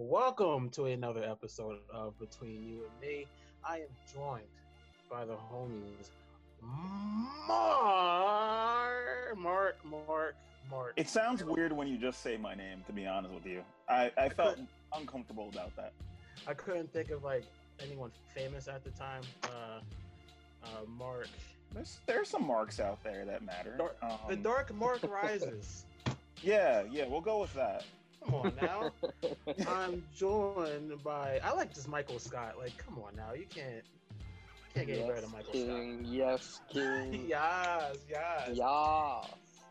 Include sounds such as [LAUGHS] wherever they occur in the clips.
Welcome to another episode of Between You and Me. I am joined by the homies Mark, Mark, Mark, Mark. It sounds weird when you just say my name, to be honest with you. I, I felt uncomfortable about that. I couldn't think of like anyone famous at the time. Uh, uh, Mark. There's there's some marks out there that matter. Dark, Um, the Dark Mark [LAUGHS] Rises. Yeah, yeah, we'll go with that. Come on now. [LAUGHS] I'm joined by. I like this Michael Scott. Like, come on now. You can't. You can't get any better than Michael king. Yes, king. [LAUGHS] yes, yes. yeah.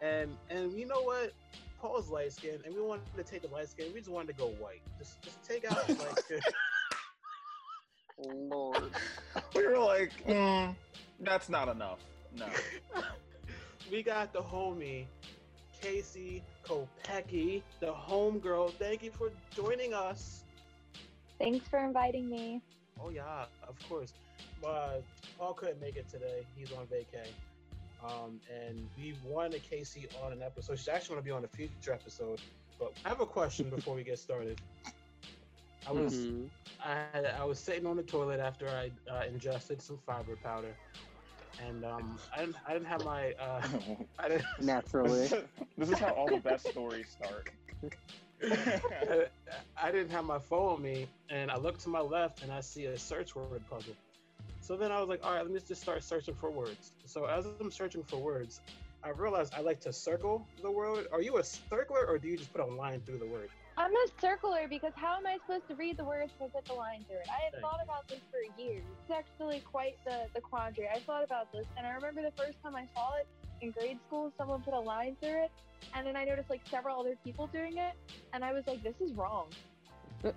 And and you know what? Paul's light skin, and we wanted to take the light skin. We just wanted to go white. Just just take out the light skin. [LAUGHS] Lord. We were like, mm, that's not enough. No. we got the homie Casey Kopecki, the homegirl. Thank you for joining us. Thanks for inviting me. Oh yeah, of course. But Paul couldn't make it today. He's on vacay. Um, and we wanted Casey on an episode. She's actually going to be on a future episode. But I have a question before we get started. I was Mhm. I, I was sitting on the toilet after I uh, ingested some fiber powder, and um, I didn't I didn't have my uh, [LAUGHS] I didn't [LAUGHS] Naturally. this is how all the best stories start. I, [LAUGHS] I didn't have my phone with me, and I look to my left and I see a search word puzzle. So then I was like, all right, let me just start searching for words. So as I'm searching for words, I realized I like to circle the word. Are you a circler or do you just put a line through the word? I'm a circler because how am I supposed to read the words if I put the line through it? I have thought about this for years. It's actually quite the, the quandary. I thought about this, and I remember the first time I saw it in grade school, someone put a line through it, and then I noticed like several other people doing it, and I was like, this is wrong. I,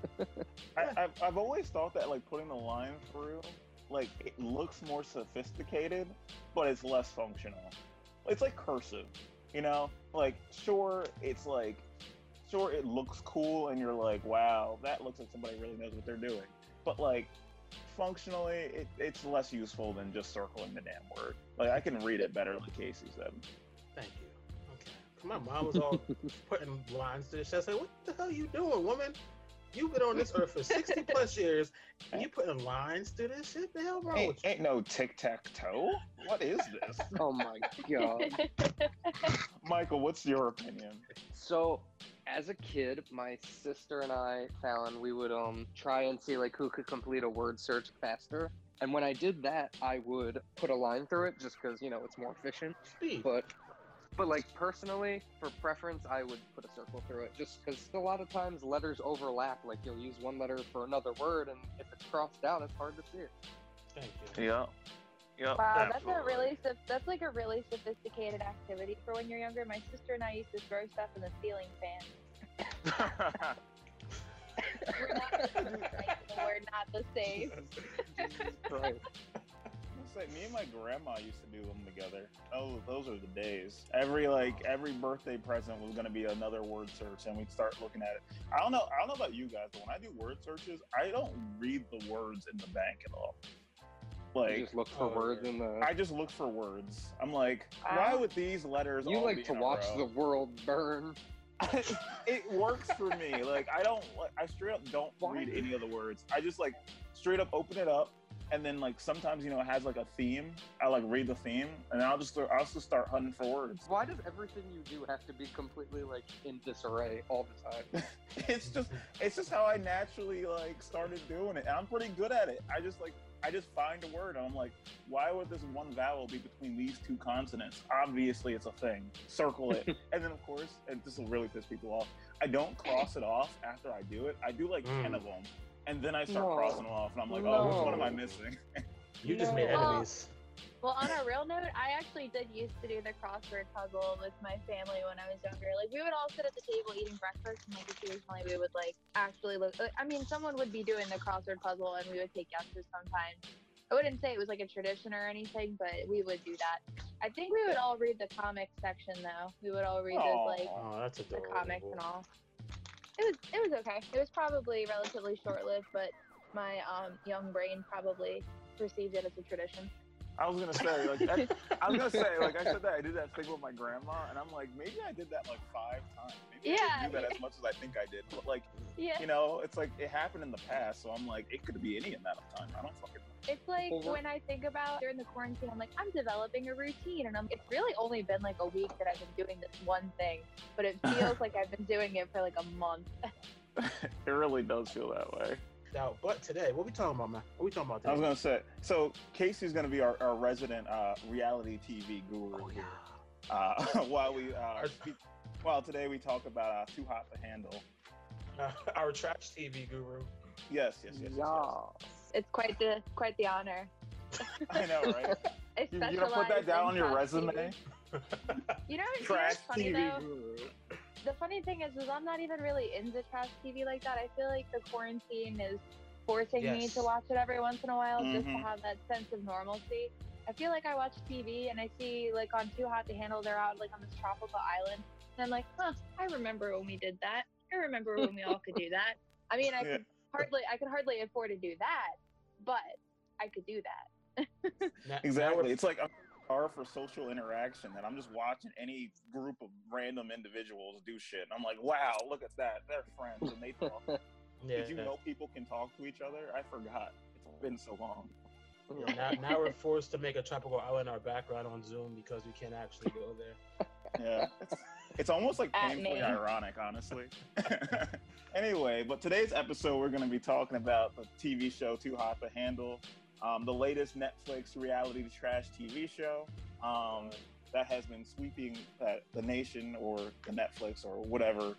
I've, I've always thought that like putting the line through, like it looks more sophisticated, but it's less functional. It's like cursive, you know. Like sure, it's like sure it looks cool, and you're like, wow, that looks like somebody really knows what they're doing. But like functionally, it, it's less useful than just circling the damn word. Like I can read it better, like Casey said. Thank you. Okay. My mom was all [LAUGHS] putting lines to the I said, what the hell are you doing, woman? You've been on this earth for 60 plus years, and you putting lines to this shit? The hell wrong Ain't, with you? ain't no tic tac toe. What is this, [LAUGHS] Oh my god. [LAUGHS] Michael? What's your opinion? So, as a kid, my sister and I, Fallon, we would um try and see like who could complete a word search faster. And when I did that, I would put a line through it just because you know it's more efficient. Speed. But but like personally, for preference, I would put a circle through it just because a lot of times letters overlap. Like you'll use one letter for another word, and if it's crossed out, it's hard to see it. Thank you. Yeah. Yep. Wow, that's a really soph- that's like a really sophisticated activity for when you're younger. My sister and I used to throw stuff in the ceiling fan. [LAUGHS] We're [LAUGHS] not the same, right? We're not the same. Jesus It's like me and my grandma used to do them together. Oh, those are the days. Every like every birthday present was gonna be another word search, and we'd start looking at it. I don't know. I don't know about you guys, but when I do word searches, I don't read the words in the bank at all. you Like just look for oh, words yeah. in the. I just look for words. I'm like, why uh, would these letters? you all like be to in watch the world burn. [LAUGHS] it works for me. Like I don't, like, I straight up don't Why? read any of the words. I just like straight up open it up, and then like sometimes you know it has like a theme. I like read the theme, and I'll just I'll just start hunting for words. Why does everything you do have to be completely like in disarray all the time? [LAUGHS] It's just it's just how I naturally like started doing it. And I'm pretty good at it. I just like I just find a word, and I'm like, why would this one vowel be between these two consonants? Obviously, it's a thing. Circle it, [LAUGHS] and then of course, and this will really piss people off. I don't cross it off after I do it. I do like ten Mm. of them, and then I start No. crossing them off, and I'm like, oh, which one am I missing? You [LAUGHS] just made No. enemies. Well, on a real note, I actually did used to do the crossword puzzle with my family when I was younger. Like, we would all sit at the table eating breakfast, and like occasionally we would like actually look. like, I mean, someone would be doing the crossword puzzle, and we would take guesses sometimes. I wouldn't say it was like a tradition or anything, but we would do that. I think we would all read the comics section though. We would all read those like Oh, that's the comics and all. It was it was okay. It was probably relatively short lived, but my um, young brain probably perceived it as a tradition. I was gonna say, like, I, I was gonna say, like, I said that I did that thing with my grandma, and I'm like, maybe I did that like five times. Maybe I Yeah, didn't do that as much as I think I did, but like, Yeah. you know, it's like it happened in the past, so I'm like, it could be any amount of time. I don't fucking. Know. It's like Over- when I think about during the quarantine, I'm like, I'm developing a routine, and I'm. It's really only been like a week that I've been doing this one thing, but it [LAUGHS] feels like I've been doing it for like a month. [LAUGHS] it really does feel that way. Now, but today, what we talking about, man? What we talking about today? I was gonna say, so Casey's gonna be our, our resident uh, reality TV guru Oh, here. Uh, [LAUGHS] while we uh, speak, while today we talk about uh, Too Hot to Handle. Uh, our trash TV guru. Yes, yes, yes. yes, yes. It's quite the quite the honor. [LAUGHS] I know, right? [LAUGHS] You, you gonna put that down on your resume? You know, know Trash what's funny TV though? the funny thing is, is I'm not even really into trash TV like that. I feel like the quarantine is forcing me to watch it every once in a while just to Mhm. have that sense of normalcy. I feel like I watch TV and I see like on Too Hot to Handle, they're out like on this tropical island, and I'm like, huh, I remember when we did that. I remember when we all could do that. I mean, I [LAUGHS] Yeah. could hardly, I could hardly afford to do that, but I could do that. Now- [LAUGHS] now Exactly. It's like a car for social interaction, and I'm just watching any group of random individuals do shit. And I'm like, wow, look at that. They're friends and they talk. [LAUGHS] yeah, Did you know people can talk to each other? I forgot. It's been so long. yeah, now, now we're forced to make a tropical island our background on Zoom because we can't actually go there. [LAUGHS] Yeah. It's, it's almost like painfully ironic, honestly. [LAUGHS] anyway, but today's episode, we're going to be talking about the TV show Too Hot to Handle, um, the latest Netflix reality trash TV show um, that has been sweeping uh, the nation or the Netflix or whatever.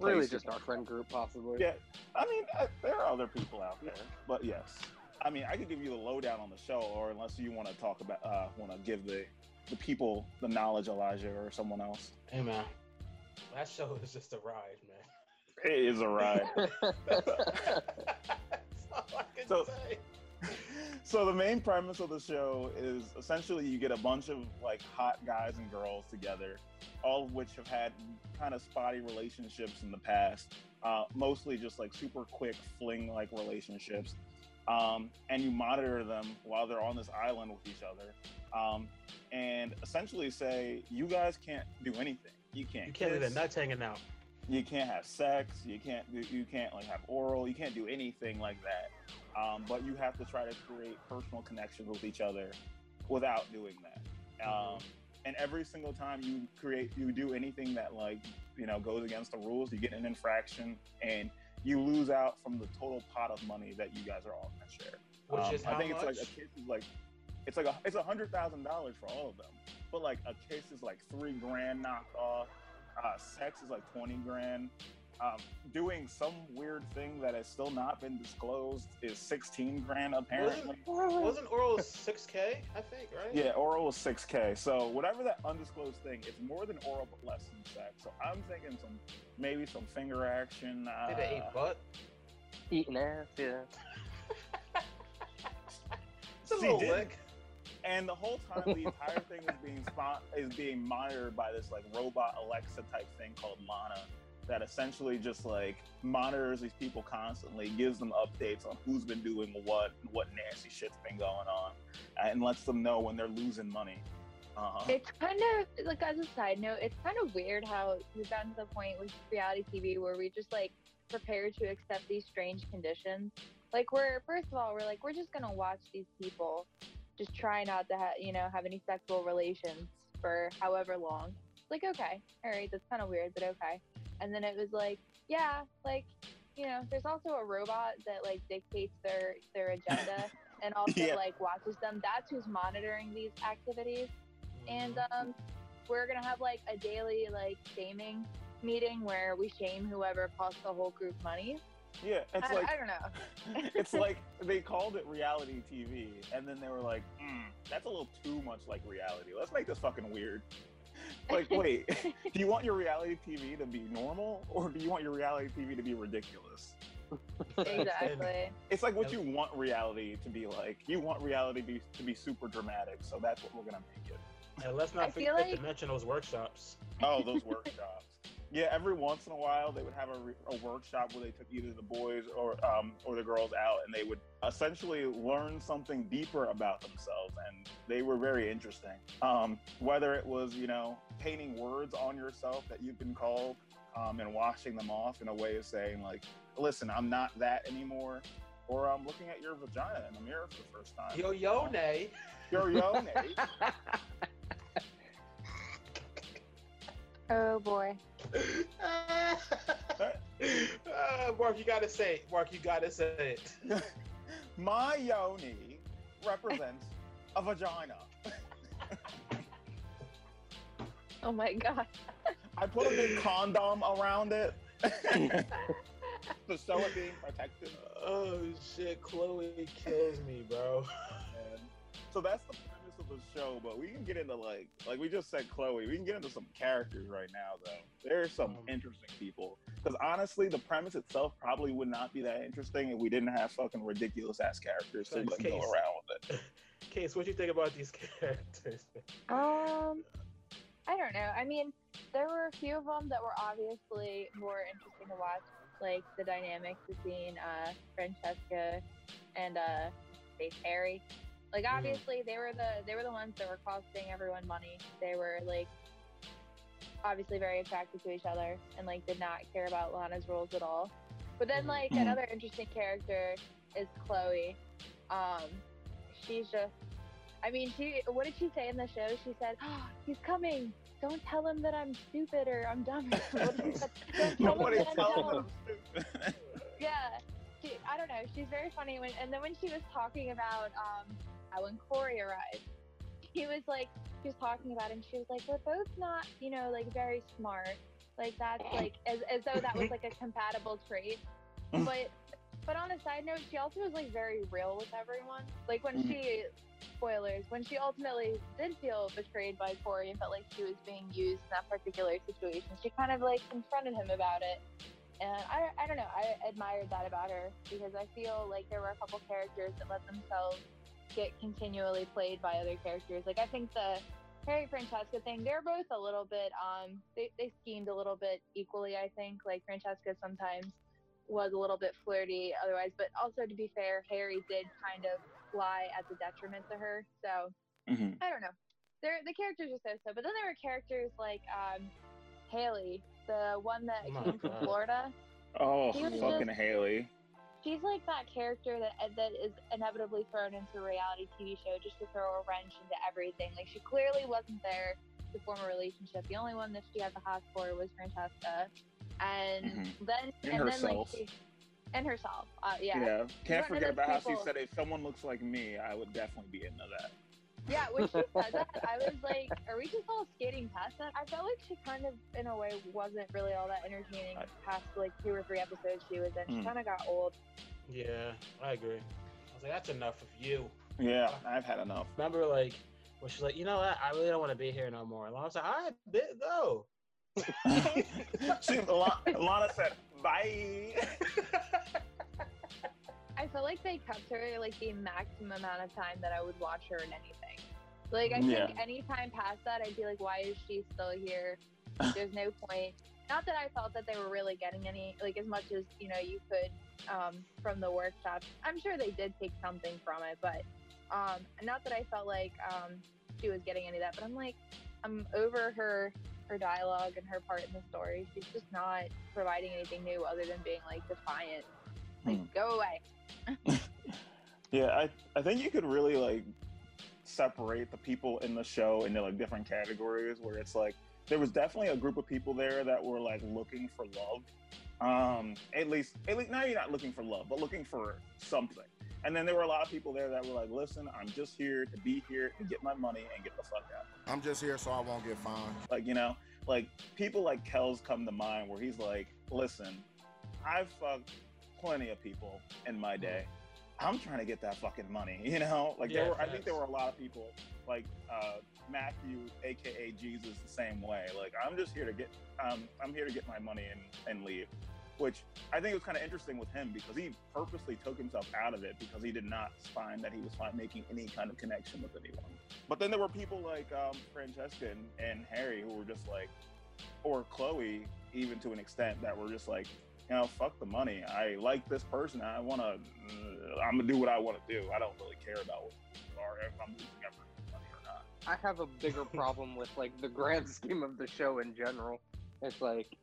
Really, just our friend group, possibly. Yeah, I mean, uh, there are other people out there, but yes. I mean, I could give you the lowdown on the show, or unless you want to talk about, uh, want to give the the people the knowledge, Elijah, or someone else. Hey man, that show is just a ride, man. It is a ride. [LAUGHS] That's all I can So- say. so the main premise of the show is essentially you get a bunch of like hot guys and girls together, all of which have had kind of spotty relationships in the past, uh, mostly just like super quick fling like relationships. Um, and you monitor them while they're on this island with each other, um, and essentially say you guys can't do anything. You can't. You can't leave kiss, the nuts hanging out. you can't have sex you can't you can't like have oral you can't do anything like that um, but you have to try to create personal connections with each other without doing that um, and every single time you create you do anything that like you know goes against the rules you get an infraction and you lose out from the total pot of money that you guys are all going to share Which um, is I think much? it's like a case is like it's like a it's a hundred thousand dollars for all of them, but like a case is like three grand knockoff. Uh, sex is like twenty grand. Um, doing some weird thing that has still not been disclosed is sixteen grand apparently. Wasn't, wasn't oral 6K? I think, right? Yeah, oral was six k. So whatever that undisclosed thing, it's more than oral but less than sex. So I'm thinking some maybe some finger action. Uh, Maybe eight butt. Eating ass, yeah. [LAUGHS] It's a See, little did- lick. And the whole time, the entire thing is being spot is being monitored by this like robot Alexa type thing called Lana that essentially just like monitors these people constantly, gives them updates on who's been doing what, what nasty shit's been going on, and lets them know when they're losing money. Uh, It's kind of like as a side note, it's kind of weird how we've gotten to the point with reality TV where we just like prepare to accept these strange conditions. Like we're first of all, we're like we're just gonna watch these people just try not to have you know have any sexual relations for however long. Like okay, all right, that's kind of weird, but okay. And then it was like, yeah, like you know, there's also a robot that like dictates their their agenda [LAUGHS] and also Yeah. like watches them. That's who's monitoring these activities and Mm-hmm. um, we're gonna have like a daily like shaming meeting where we shame whoever costs the whole group money. Yeah, it's I, like I don't know. [LAUGHS] it's like [LAUGHS] they called it reality TV, and then they were like, mm, "That's a little too much like reality. Let's make this fucking weird." Like, [LAUGHS] wait, do you want your reality TV to be normal, or do you want your reality TV to be ridiculous? exactly. It's like what you want reality to be like. You want reality be, to be super dramatic, so that's what we're gonna make it. And let's I not feel forget like- to mention those workshops. Oh, those workshops. Yeah, every once in a while they would have a, a workshop where they took either the boys or um, or the girls out, and they would essentially learn something deeper about themselves, and they were very interesting. Um, whether it was you know painting words on yourself that you've been called, um, and washing them off in a way of saying like, "Listen, I'm not that anymore," or I'm looking at your vagina in the mirror for the first time. Yo yo nay. Your yone. Oh boy. Uh, Mark, you gotta say it. Mark, you gotta say it. [LAUGHS] My yoni represents a vagina. [LAUGHS] Oh my god. I put a big condom around it to show it being protected. Oh shit, Chloe kills me, bro. And so that's the premise the show. But we can get into like, like we just said, Chloe. We can get into some characters right now, though. There's some Um, interesting people. Because honestly, the premise itself probably would not be that interesting if we didn't have fucking ridiculous ass characters to like, go Case. around with it. [LAUGHS] Case, what do you think about these [LAUGHS] characters? Um, I don't know. I mean, there were a few of them that were obviously more interesting to watch, like the dynamics between uh, Francesca and uh, Faith Harry. Like Mhm. obviously they were the they were the ones that were costing everyone money. They were like obviously very attracted to each other and like did not care about Lana's rules at all. But then Mhm. like Mhm. another interesting character is Chloe. Um, she's just I mean, she. What did she say in the show? She said, oh, [GASPS] "He's coming. Don't tell him that I'm stupid or I'm dumb." [LAUGHS] what did she say? Don't tell him Nobody [LAUGHS] that I'm tells dumb. them. Yeah. She, I don't know. She's very funny. When and then when she was talking about um when Kori arrived, he was like she was talking about it and she was like, "We're both not, you know, like very smart. Like that's like as as though that was like a compatible trait." Mm-hmm. But but on a side note, she also was like very real with everyone. Like when she spoilers, when she ultimately did feel betrayed by Kori and felt like she was being used in that particular situation, she kind of like confronted him about it. And I, I don't know, I admired that about her because I feel like there were a couple characters that let themselves get continually played by other characters. Like I think the Harry Francesca thing, they're both a little bit um they, they schemed a little bit equally, I think. Like Francesca sometimes was a little bit flirty otherwise, but also to be fair, Harry did kind of fly at the detriment to her. So Mhm. I don't know. They're, the characters are so so, but then there were characters like um, Haley, the one that Oh my came from Florida. Oh, fucking just- Haley. She's like that character that that is inevitably thrown into a reality TV show just to throw a wrench into everything. Like she clearly wasn't there to form a relationship. The only one that she had the hots for was Francesca, and Mhm. then And and, then herself. like she, and herself. Uh, Yeah. yeah. Can't forget about how she said if someone looks like me, I would definitely be into that. Yeah, when she said that, I was [LAUGHS] like, are we just all skating past that? I felt like she kind of, in a way, wasn't really all that entertaining past like two or three episodes she was in. She Mm. kind of got old. Yeah, I agree. I was like, that's enough of you. Yeah, I've had enough. Remember, like, when she's like, you know what? I really don't want to be here no more. And I was like, all right, bit go. [LAUGHS] she, Lana, Lana said, bye. [LAUGHS] I felt like they kept her like the maximum amount of time that I would watch her in anything. Like I Yeah. think any time past that, I'd be like, why is she still here? [SIGHS] There's no point. Not that I felt that they were really getting any like as much as you know you could um, from the workshop. I'm sure they did take something from it, but um, not that I felt like um, she was getting any of that. But I'm like, I'm over her her dialogue and her part in the story. She's just not providing anything new other than being like defiant. Like, Hmm. go away. [LAUGHS] Yeah, I, I think you could really like separate the people in the show into like different categories where it's like there was definitely a group of people there that were like looking for love. Um, at least, at least now you're not looking for love, but looking for something. And then there were a lot of people there that were like, "Listen, I'm just here to be here and get my money and get the fuck out." I'm just here so I won't get fined. Like you know, like people like Kelz come to mind where he's like, "Listen, I've fucked plenty of people in my day. I'm trying to get that fucking money." [LAUGHS] You know, like there Yeah, were, I think there were a lot of people like uh, Matthew, aka Jesus, the same way. Like I'm just here to get, um, I'm here to get my money and and leave. Which I think was kind of interesting with him because he purposely took himself out of it because he did not find that he was making any kind of connection with anyone. But then there were people like um, Francesca and, and Harry who were just like, or Chloe, even to an extent that were just like, you know, fuck the money. I like this person. I want to. I'm gonna uh, do what I want to do. I don't really care about what people are if I'm losing effort money or not. I have a bigger problem with like the grand [LAUGHS] scheme of the show in general. It's like,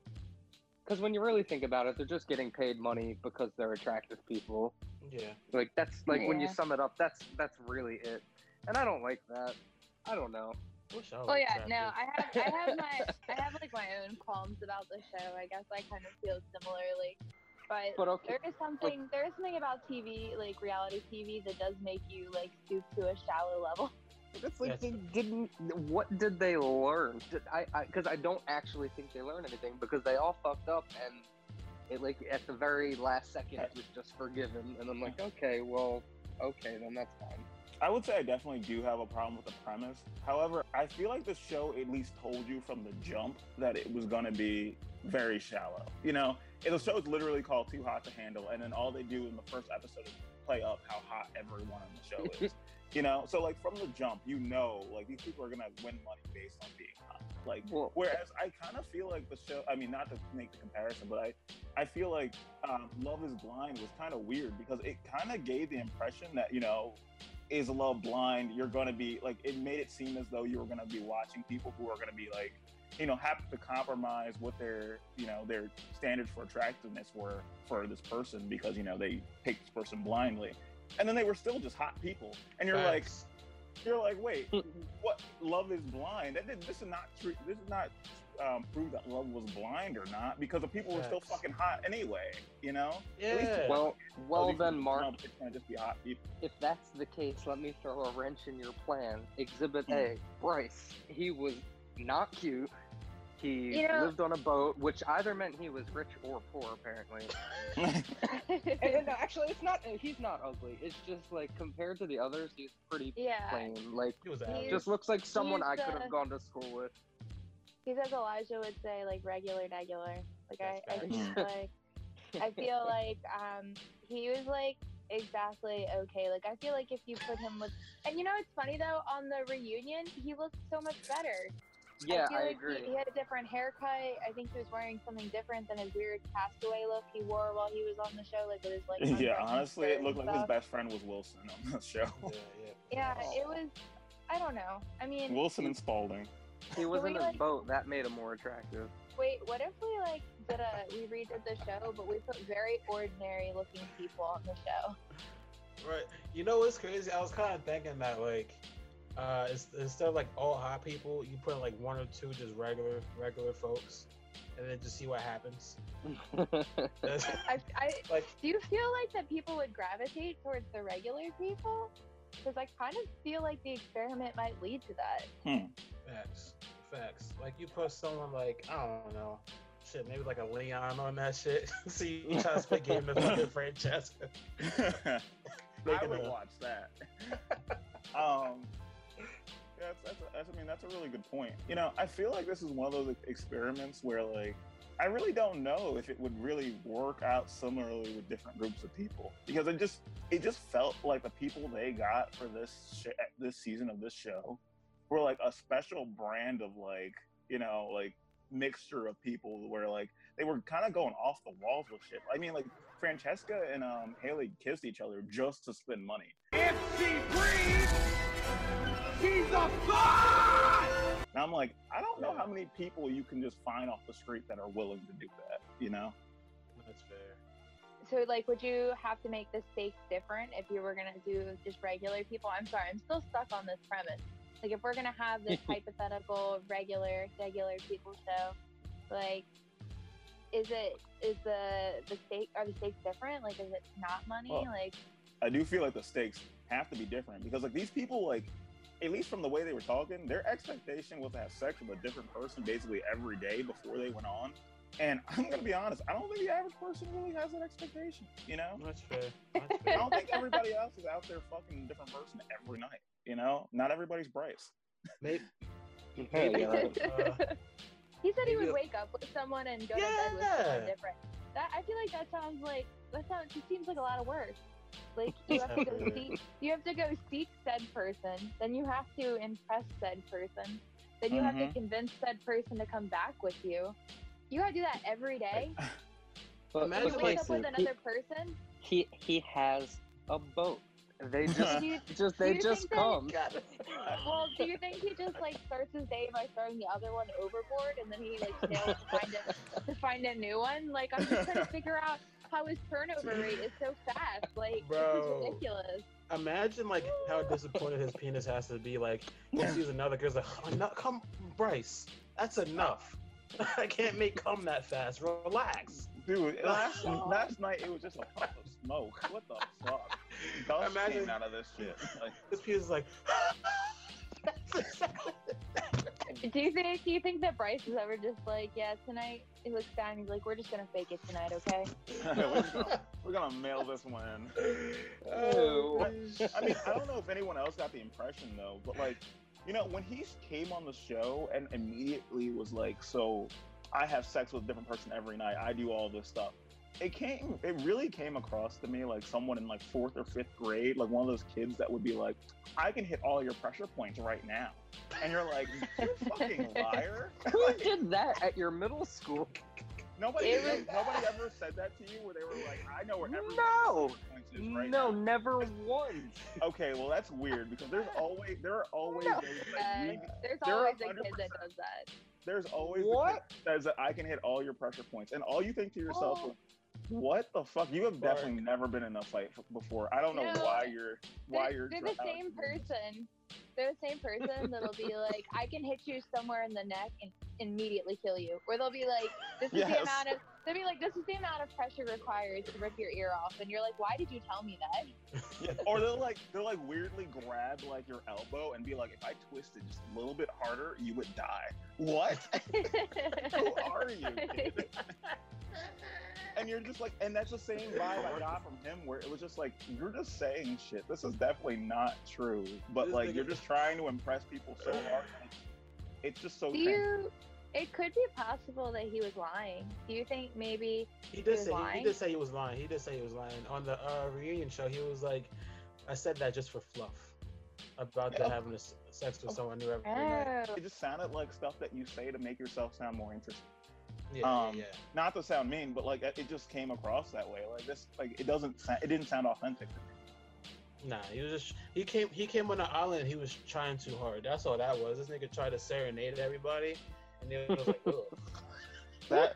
because when you really think about it, they're just getting paid money because they're attractive people. Yeah. Like that's like when you sum it up, that's that's really it. And I don't like that. I don't know. Wish I Oh yeah, no. I have I have my [LAUGHS] I have like my own qualms about the show. I guess I kind of feel similarly. But But okay, there is something there is something about TV, like reality TV, that does make you like stoop to a shallow level. [LAUGHS] it's like Yes. they didn't. What did they learn? Did I? Because I, don't actually think they learned anything because they all fucked up and it like at the very last second eh. it was just forgiven and I'm like, okay, well, okay, then that's fine. I would say I definitely do have a problem with the premise. However, I feel like the show at least told you from the jump that it was going to be very shallow. You know, the show is literally called Too Hot to Handle, and then all they do in the first episode is play up how hot everyone on the show [LAUGHS] is. you know, so like from the jump, you know, like these people are going to win money based on being hot. Like, Whereas I kind of feel like the show, I mean, not to make the comparison, but I, I feel like um, Love is Blind was kind of weird because it kind of gave the impression that, you know, is Love Blind, you're going to be like, it made it seem as though you were going to be watching people who are going to be like, you know, have to compromise what their, you know, their standards for attractiveness were for this person because, you know, they picked this person blindly. And then they were still just hot people. And you're like, Facts. You're like, wait, what? Love is blind. That did, this is not true. This is not um, prove that love was blind or not because the people were still fucking hot anyway. You know. At least Yeah. well, well these then, Mark. jump, It's gonna just be hot people. If that's the case, let me throw a wrench in your plan. Exhibit Hmm. A, Bryce. He was not cute. He You know- lived on a boat, which either meant he was rich or poor, apparently. [LAUGHS] [LAUGHS] and, and actually, it's not. He's not ugly. It's just like compared to the others, he's pretty yeah. plain. Like, He was just looks like someone I could have gone to school with. He's as Elijah would say, like regular, regular. Like I, I That's [LAUGHS] just like I feel like um he was like exactly okay. Like I feel like if you put him with and you know it's funny though, on the reunion he looked so much better. Yeah, feel I like agree. He, he had a different haircut. I think he was wearing something different than his weird castaway look he wore while he was on the show, like with his like [LAUGHS] yeah, honestly, it looked and like his best friend was Wilson on the show. yeah, yeah. Yeah, it was I don't know. I mean Wilson and Spalding. He was in his like- boat. That made him more attractive. Wait, what if we like did a we redid the show, but we put very ordinary looking people on the show? Right. You know what's crazy? I was kind of thinking that like, uh, instead of like all hot people, you put like one or two just regular regular folks, and then just see what happens. [LAUGHS] I, I [LAUGHS] like, do you feel like that people would gravitate towards the regular people? Because I kind of feel like the experiment might lead to that. facts, facts. Like you put someone like I don't know, shit, maybe like a Leon on that shit. [LAUGHS] see, you try to split game to fucking Francesca. I Making would watch that. um, yeah, that's, that's, that's, I mean, that's a really good point. You know, I feel like this is one of those experiments where, like, I really don't know if it would really work out similarly with different groups of people because it just it just felt like the people they got for this sh- this season of this show were like a special brand of like you know like mixture of people where like they were kind of going off the walls with shit. I mean, like Francesca and um, Haley kissed each other just to spend money. And I'm like, I don't know how many people you can just find off the street that are willing to do that. You know? That's fair. So, like, would you have to make the stakes different if you were gonna do just regular people? I'm sorry, I'm still stuck on this premise. Like, if we're gonna have this [LAUGHS] hypothetical regular, regular people show, like, is it is the the stake are the stakes different? Like, is it not money? Well, like, I do feel like the stakes have to be different because like these people like at least from the way they were talking, their expectation was to have sex with a different person basically every day before they went on. And [LAUGHS] I'm gonna be honest, I don't think the average person really has that expectation. You know, That's fair. That's [LAUGHS] I don't think everybody else is out there fucking a different person every night. You know, not everybody's Bryce. Maybe, Hey, maybe, [LAUGHS] right. uh, he said he maybe- would wake up with someone and go to bed with someone different. That I feel like that sounds like that sounds. It seems like a lot of work. Like you have to go seek, you have to go seek said person, then you have to impress said person, Then you have to Mhm. convince said person to come back with you. You gotta do that every day. But, [LAUGHS] Imagine, You wake up with Casey, another person. he, he he has a boat. They [LAUGHS] just you, just they just think that- come. well, do you think he just like starts his day by throwing the other one overboard and then he like sails to find a to find a new one? Like I'm just trying to figure out how his turnover rate is so fast. [LAUGHS] Like this Bro. is ridiculous. Imagine like how disappointed his penis has to be. Like he sees another girl's like, oh, no, come, Bryce, that's enough. [LAUGHS] I can't make cum that fast. Relax. Dude, [LAUGHS] last, last night it was just a puff of smoke. What the fuck? Dust Imagine- came out of this shit. Like, His penis is like. Do you think do you think that Bryce is ever just like, yeah, tonight it looks down, he's like, We're just gonna fake it tonight, okay? [LAUGHS] we're, gonna, we're gonna mail this one in. Oh, I mean, I don't know if anyone else got the impression though, but like, you know, when he came on the show and immediately was like, "So, I have sex with a different person every night. I do all this stuff." It came, it really came across to me like someone in like fourth or fifth grade, like one of those kids that would be like, "I can hit all your pressure points right now," and you're like, "You fucking [LAUGHS] liar!" [LAUGHS] Who did that at your middle school? Nobody, It was- nobody ever said that to you, where they were like, "I know where every No. pressure points is right no, now." never once. [LAUGHS] Okay, well that's weird because there's always there are always No. those like, Uh, really- there's There are always a kid that does that. there's always the What? kid that says that I can hit all your pressure points, and all you think to yourself, Oh. Is, "What the fuck? You have Mark. definitely never been in a fight f- before. I don't know No. why you're why they're, you're." they're dra- the same person. They're the same person that'll be [LAUGHS] like, I can hit you somewhere in the neck and immediately kill you. Or they'll be like, this is Yes. the amount of they'll be like, this is the amount of pressure required to rip your ear off, and you're like, why did you tell me that? Yeah, or they'll like they'll like weirdly grab like your elbow and be like, "If I twisted just a little bit harder, you would die." What? [LAUGHS] Who are you? [LAUGHS] kid? and you're just like, and that's the same [LAUGHS] vibe I got from him, where it was just like, you're just saying shit. This is definitely not true, but like you're just trying to impress people so hard. It's just so. Do you? It could be possible that he was lying. Do you think maybe? He did was say he, lying? did say he was lying. He did say he was lying on the uh, reunion show. He was like, "I said that just for fluff about Yeah. the having a s- sex with someone new every night." Oh, It just sounded like stuff that you say to make yourself sound more interesting. Yeah, Um, yeah, Not to sound mean, but like it just came across that way. Like this, like it doesn't. Sound, it didn't sound authentic. to me. Nah, he was just he came he came on the island. and He was trying too hard. That's all that was. This nigga tried to serenade everybody, and it was like, ugh. [LAUGHS] That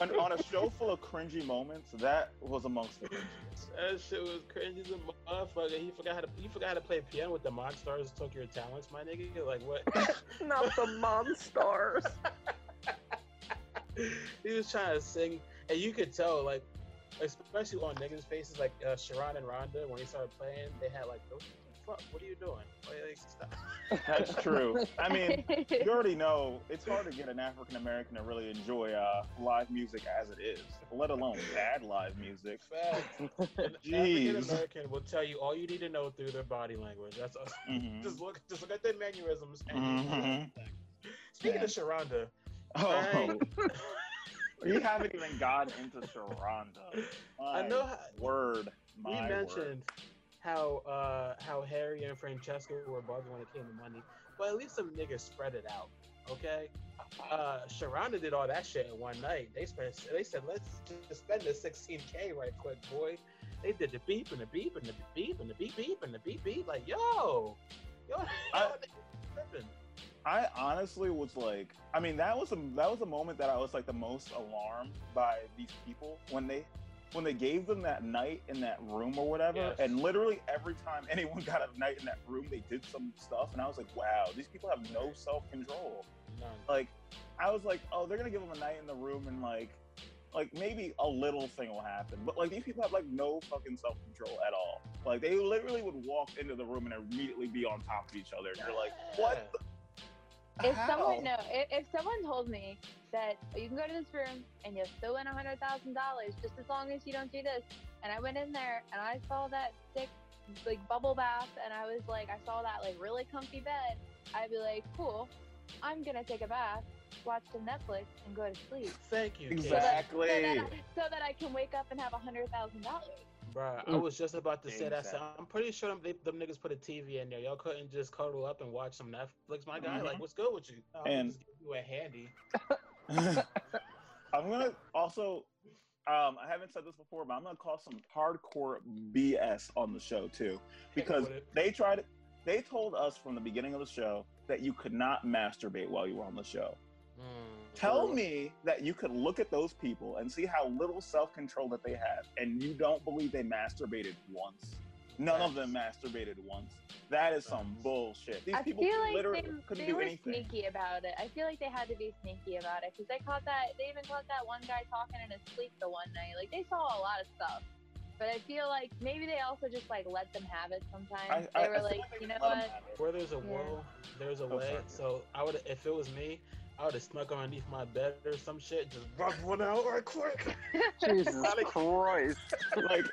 on, on a show full of cringy moments, that was amongst the cringiest. That shit was crazy as a motherfucker. He forgot how to he forgot how to play piano with the Monstars took your talents, my nigga. Like what? [LAUGHS] Not the monsters. [LAUGHS] [LAUGHS] he was trying to sing, and you could tell, like, especially on niggas' faces, like uh, Sharon and Rhonda, when he started playing, they had like, "What the fuck? What are you doing? Like, like, stop." [LAUGHS] That's true. I mean, you [LAUGHS] already know it's hard to get an African American to really enjoy uh, live music as it is, let alone bad live music. Fact. An Jeez. African American will tell you all you need to know through their body language. That's all. Mhm. Just look, just look at their mannerisms. And Mhm. Speaking of Sharonda, Oh, Right. [LAUGHS] you haven't even gotten into Sharonda. I My know how, Word. we mentioned word. how uh how Harry and Francesca were bugging when it came to money, but at least some niggas spread it out. Okay, uh, Sharonda did all that shit in one night. They spent. They said, "Let's just spend the 16k right quick, boy." They did the beep and the beep and the beep and the beep beep and the beep beep. Like, yo, yo, I- [LAUGHS] tripping. I honestly was like, I mean, that was a that was a moment that I was like the most alarmed by these people when they when they gave them that night in that room or whatever, Yes. and literally every time [LAUGHS] anyone got a night in that room, they did some stuff, and I was like, wow, these people have no self control. Like, I was like, oh, they're gonna give them a night in the room, and like, like maybe a little thing will happen, but like these people have like no fucking self control at all. Like they literally would walk into the room and immediately be on top of each other, and you're like, what? the- If How? someone no, if, if someone told me that you can go to this room and you'll still win a hundred thousand dollars just as long as you don't do this, and I went in there and I saw that sick like bubble bath and I was like I saw that like really comfy bed, I'd be like, cool, I'm gonna take a bath, watch some Netflix, and go to sleep. Thank you. Kate. So that- Exactly. So that, I, so that I can wake up and have a hundred thousand dollars. Bruh, I Mm. was just about to say Game that. So I'm pretty sure them, they, them niggas put a TV in there. Y'all couldn't just cuddle up and watch some Netflix, my guy. Like, Mhm. what's good with you? I'll And- just give you a handy. [LAUGHS] I'm gonna also. Um, I haven't said this before, but I'm gonna call some hardcore BS on the show too, because they tried. They told us from the beginning of the show that you could not masturbate while you were on the show. Mm. Tell me that you could look at those people and see how little self control that they have, and you don't believe they masturbated once. None of them masturbated once. That is some bullshit. These I people feel like literally they, couldn't they do were anything. sneaky about it. I feel like they had to be sneaky about it because they caught that. They even caught that one guy talking in his sleep the one night. Like they saw a lot of stuff. But I feel like maybe they also just like let them have it sometimes. I- I- they I were feel like, they you know what? Where there's a Yeah. will, there's a Oh, way. sorry. So I would, if it was me, I would have snuck underneath my bed or some shit, just rub one out right quick. [LAUGHS] Jesus [LAUGHS] Christ. like,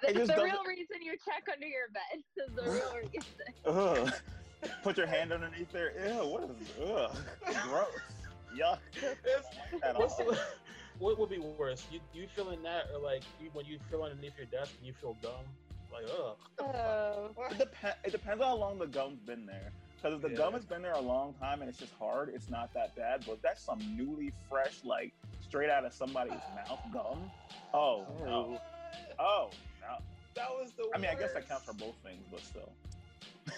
That's just the doesn't- real reason you check under your bed. [LAUGHS] is the real reason. ugh. Put your hand underneath there. Ew, what is ugh? Gross. Yuck. It's- At what's all. the- what would be worse? You you feeling that, or like you, when you feel underneath your desk and you feel gum? Like, ugh. Oh. It, dep- it depends on how long the gum's been there. Because if the Yeah. gum has been there a long time and it's just hard, it's not that bad. But that's some newly fresh, like straight out of somebody's mouth gum. Oh no. Oh no. That was the. I mean, I guess that worst. counts for both things, but still.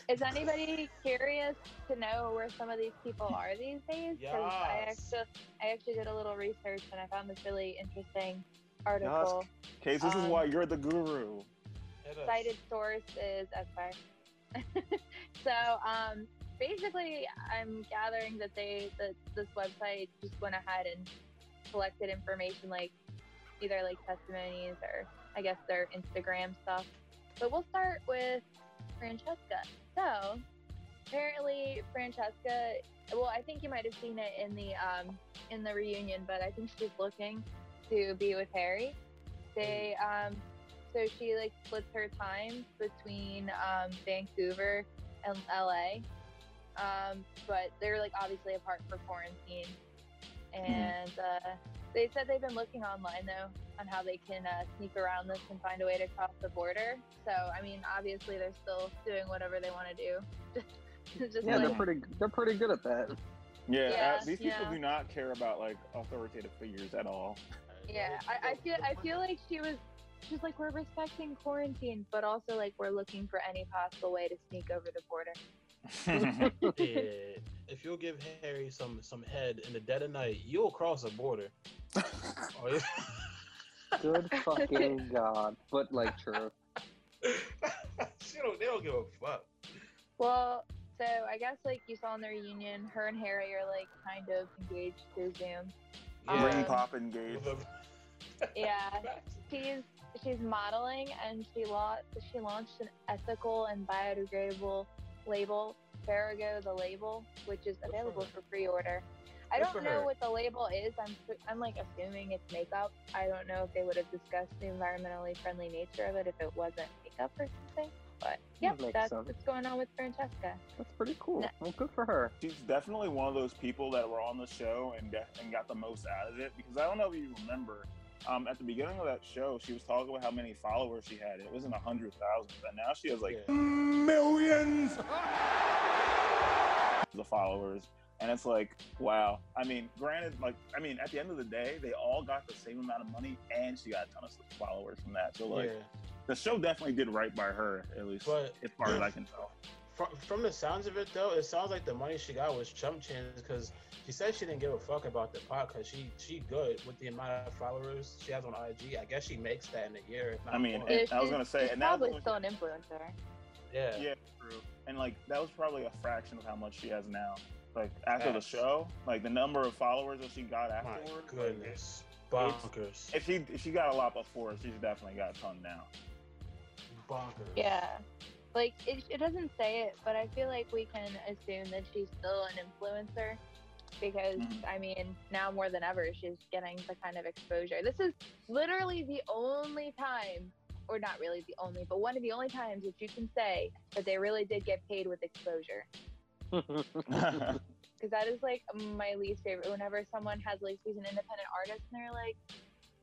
Is anybody curious to know where some of these people [LAUGHS] are these days? I Yes. actually, I actually did a little research and I found this really interesting article. Case, this is Um, why you're the guru. Cited source is Esquire. [LAUGHS] so um, basically, I'm gathering that they that this website just went ahead and collected information like either like testimonies or I guess their Instagram stuff. But we'll start with Francesca. So apparently, Francesca. Well, I think you might have seen it in the um, in the reunion, but I think she's looking to be with Harry. They um, so she like splits her time between um, Vancouver and LA. Um, but they're like obviously apart for quarantine. And uh, they said they've been looking online though on how they can uh, sneak around this and find a way to cross the border. So I mean, obviously they're still doing whatever they want to do. [LAUGHS] Just, just Yeah, like, they're pretty. They're pretty good at that. Yeah, Yeah, uh, these people yeah. do not care about like authoritative figures at all. yeah, I, I feel I feel like she was she's like we're respecting quarantine, but also like we're looking for any possible way to sneak over the border. [LAUGHS] If you'll give Harry some some head in the dead of night, you'll cross a border. [LAUGHS] Oh, yeah. Good [LAUGHS] fucking god. But like, true. she don't, they don't give a fuck. Well, so I guess like you saw in the reunion, her and Harry are like kind of engaged through Zoom. Yeah. Ring Um, pop engaged. Yeah, she's she's modeling and she la- she launched an ethical and biodegradable label, Farago the label, which is available her. for pre-order. I don't know her. what the label is. I'm I'm like assuming it's makeup. I don't know if they would have discussed the environmentally friendly nature of it if it wasn't makeup or something. But yeah, makes that's sense. what's going on with Francesca. That's pretty cool. No. Well, good for her. She's definitely one of those people that were on the show and get, and got the most out of it because I don't know if you remember. Um, at the beginning of that show, she was talking about how many followers she had. It was in a hundred thousand, but now she has like Yeah. millions of followers. And it's like, wow. I mean, granted, like, I mean, at the end of the day, they all got the same amount of money, and she got a ton of followers from that. So, like, yeah. the show definitely did right by her, at least But as far as I can tell. From, from the sounds of it, though, it sounds like the money she got was chump change because she said she didn't give a fuck about the pot because she she good with the amount of followers she has on IG. I guess she makes that in a year. If not I mean. And Yeah, I was gonna say, she's and that was probably still an influencer. yeah. Yeah, true. And like that was probably a fraction of how much she has now. Like after the show, like the number of followers that she got My afterwards. like, goodness, bonkers, if she if she got a lot before, she's definitely got a ton now. bonkers. Yeah. Like it, it doesn't say it, but I feel like we can assume that she's still an influencer because Mhm. I mean now more than ever she's getting the kind of exposure. This is literally the only time, or not really the only, but one of the only times that you can say that they really did get paid with exposure. [LAUGHS] Because that is like my least favorite. Whenever someone has like she's an independent artist and they're like,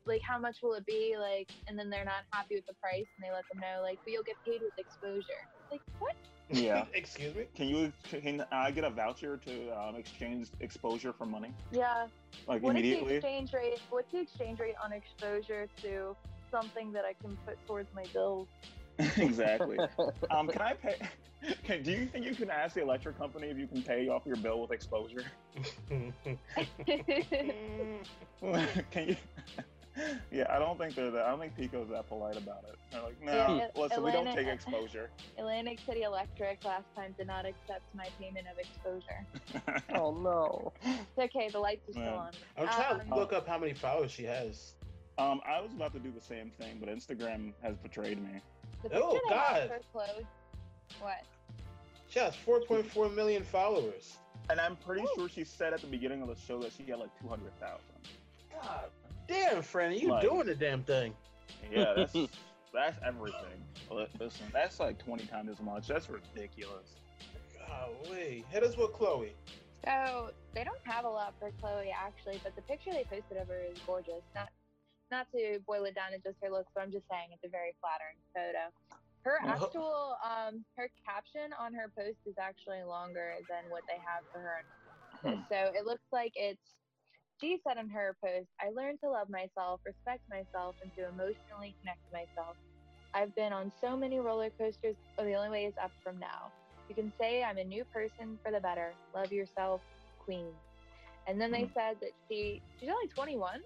like how much will it be like and then they're not happy with the price and they let them know like but you'll get paid with exposure like what Yeah. [LAUGHS] Excuse me. Can you can I get a voucher to um, exchange exposure for money yeah like immediately. what is the exchange rate what's the exchange rate on exposure to something that i can put towards my bills [LAUGHS] exactly. [LAUGHS] Um, can I pay? Can, do you think you can ask the electric company if you can pay off your bill with exposure? can you? [LAUGHS] yeah, I don't think they're that. I don't think PECO's that polite about it. They're like, no, Yeah, listen, we don't take [LAUGHS] exposure. atlantic city electric last time did not accept my payment of exposure [LAUGHS] oh no. it's okay the lights are still Man. on I'm trying to Um, look up how many followers she has. um, I was about to do the same thing, but Instagram has betrayed me. the Oh, picture they have God. for what She has 4.4 million followers. And I'm pretty sure she said at the beginning of the show that she had like 200,000. God damn, Franny, you Like- doing the damn thing. Yeah, [LAUGHS] that's that's everything. Listen, that's like 20 times as much. That's ridiculous. Golly. Hit us with Chloe. So they don't have a lot for Chloe actually, but the picture they posted of her is gorgeous. Not not to boil it down to just her looks, but I'm just saying it's a very flattering photo. Her Uh-huh. actual um her caption on her post is actually longer than what they have for her. Hmm. So it looks like it's she said in her post, I learned to love myself, respect myself, and to emotionally connect to myself. I've been on so many roller coasters, but the only way is up from now. You can say I'm a new person for the better. Love yourself, queen. And then they Mhm. said that she she's only 21.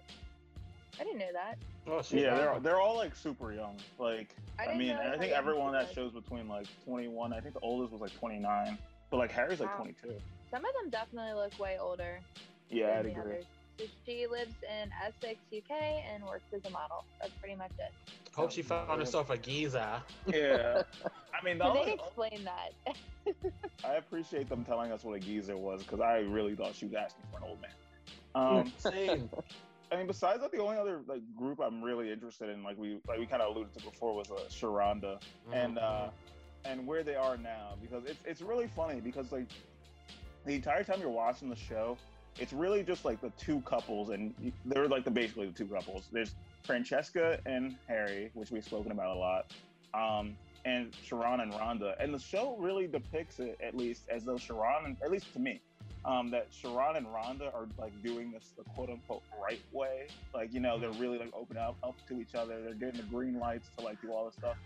I didn't know that. Oh, she's Yeah, they're young. they're all like super young. Like I I, mean, I think everyone she that shows between like 21. I think the oldest was like 29, but like Harry's like Wow. 22. Some of them definitely look way older Yeah, I'd agree. others. So she lives in Essex, UK, and works as a model. That's pretty much it. Hope she found herself a geezer. Yeah, [LAUGHS] I mean, the So only, they explain that. I appreciate them telling us what a geezer was because I really thought she was asking for an old man. Um, [LAUGHS] Same. I mean, besides that, the only other like group I'm really interested in, like we like we kind of alluded to before, was uh, Sharonda and uh, and where they are now because it's it's really funny because like the entire time you're watching the show, it's really just like the two couples and they're like the basically the two couples. There's Francesca and Harry, which we've spoken about a lot, um, and Sharon and Rhonda, and the show really depicts it at least as though Sharon, and at least to me, um, that Sharon and Rhonda are like doing this the quote unquote right way. Like, you know, they're really like opening up, up to each other. They're getting the green lights to like do all this stuff.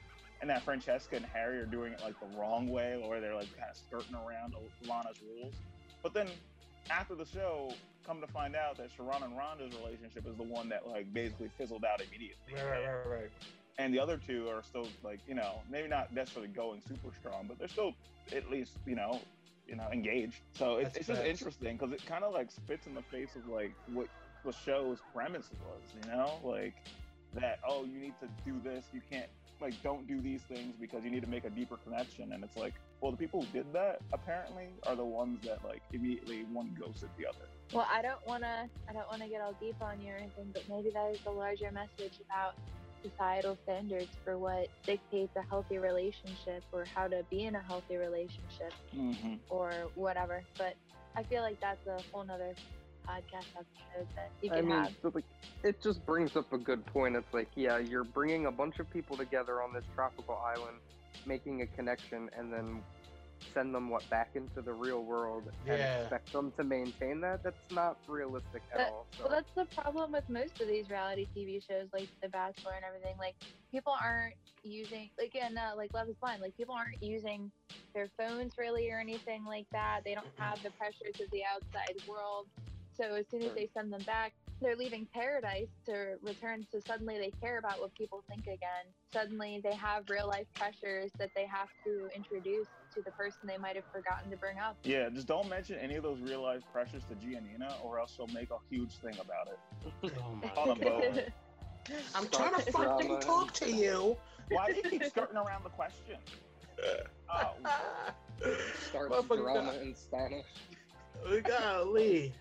And that Francesca and Harry are doing it like the wrong way, or they're like kind of skirting around Lana's rules. But then after the show, come to find out that Sharon and Rhonda's relationship is the one that like basically fizzled out immediately. Right, right, right, right. And the other two are still like, you know, maybe not necessarily going super strong, but they're still at least, you know, you know, engaged. So it's, it's just interesting because it kind of like spits in the face of like what the show's premise was, you know, like that. Oh, you need to do this. You can't like don't do these things because you need to make a deeper connection. And it's like, well, the people who did that apparently are the ones that like immediately one ghosted the other. Well, I don't wanna I don't wanna get all deep on you or anything, but maybe that is a larger message about societal standards for what dictates a healthy relationship or how to be in a healthy relationship Mm-hmm. or whatever. But I feel like that's a whole nother podcast episode that you I can mean, have. so, like, it just brings up a good point. It's like, yeah, you're bringing a bunch of people together on this tropical island, making a connection, and then send them what back into the real world and expect them to maintain that. That's not realistic at That- all. So. Well, that's the problem with most of these reality TV shows, like The Bachelor and everything. Like, people aren't using, like, in uh, like Love Is Blind, like people aren't using their phones really or anything like that. They don't have the pressures of the outside world. So as soon as they send them back, they're leaving paradise to return. So suddenly they care about what people think again. Suddenly they have real life pressures that they have to introduce to the person they might have forgotten to bring up. Yeah, just don't mention any of those real life pressures to Giannina, or else she'll make a huge thing about it. Oh my On a boat. God. I'm trying to fucking talk to you. Why do you keep skirting around the question? [LAUGHS] Oh, Starts Motherfucker drama got- in Spanish. Golly.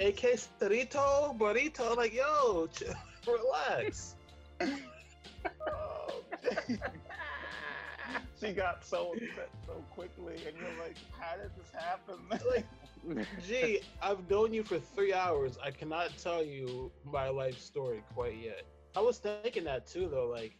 AK Starito, Burrito, like, yo, ch- [LAUGHS] relax. oh, [LAUGHS] she got so upset so quickly, and you're like, how did this happen? Like, [LAUGHS] Gee, I've known you for three hours. I cannot tell you my life story quite yet. I was thinking that too, though. Like,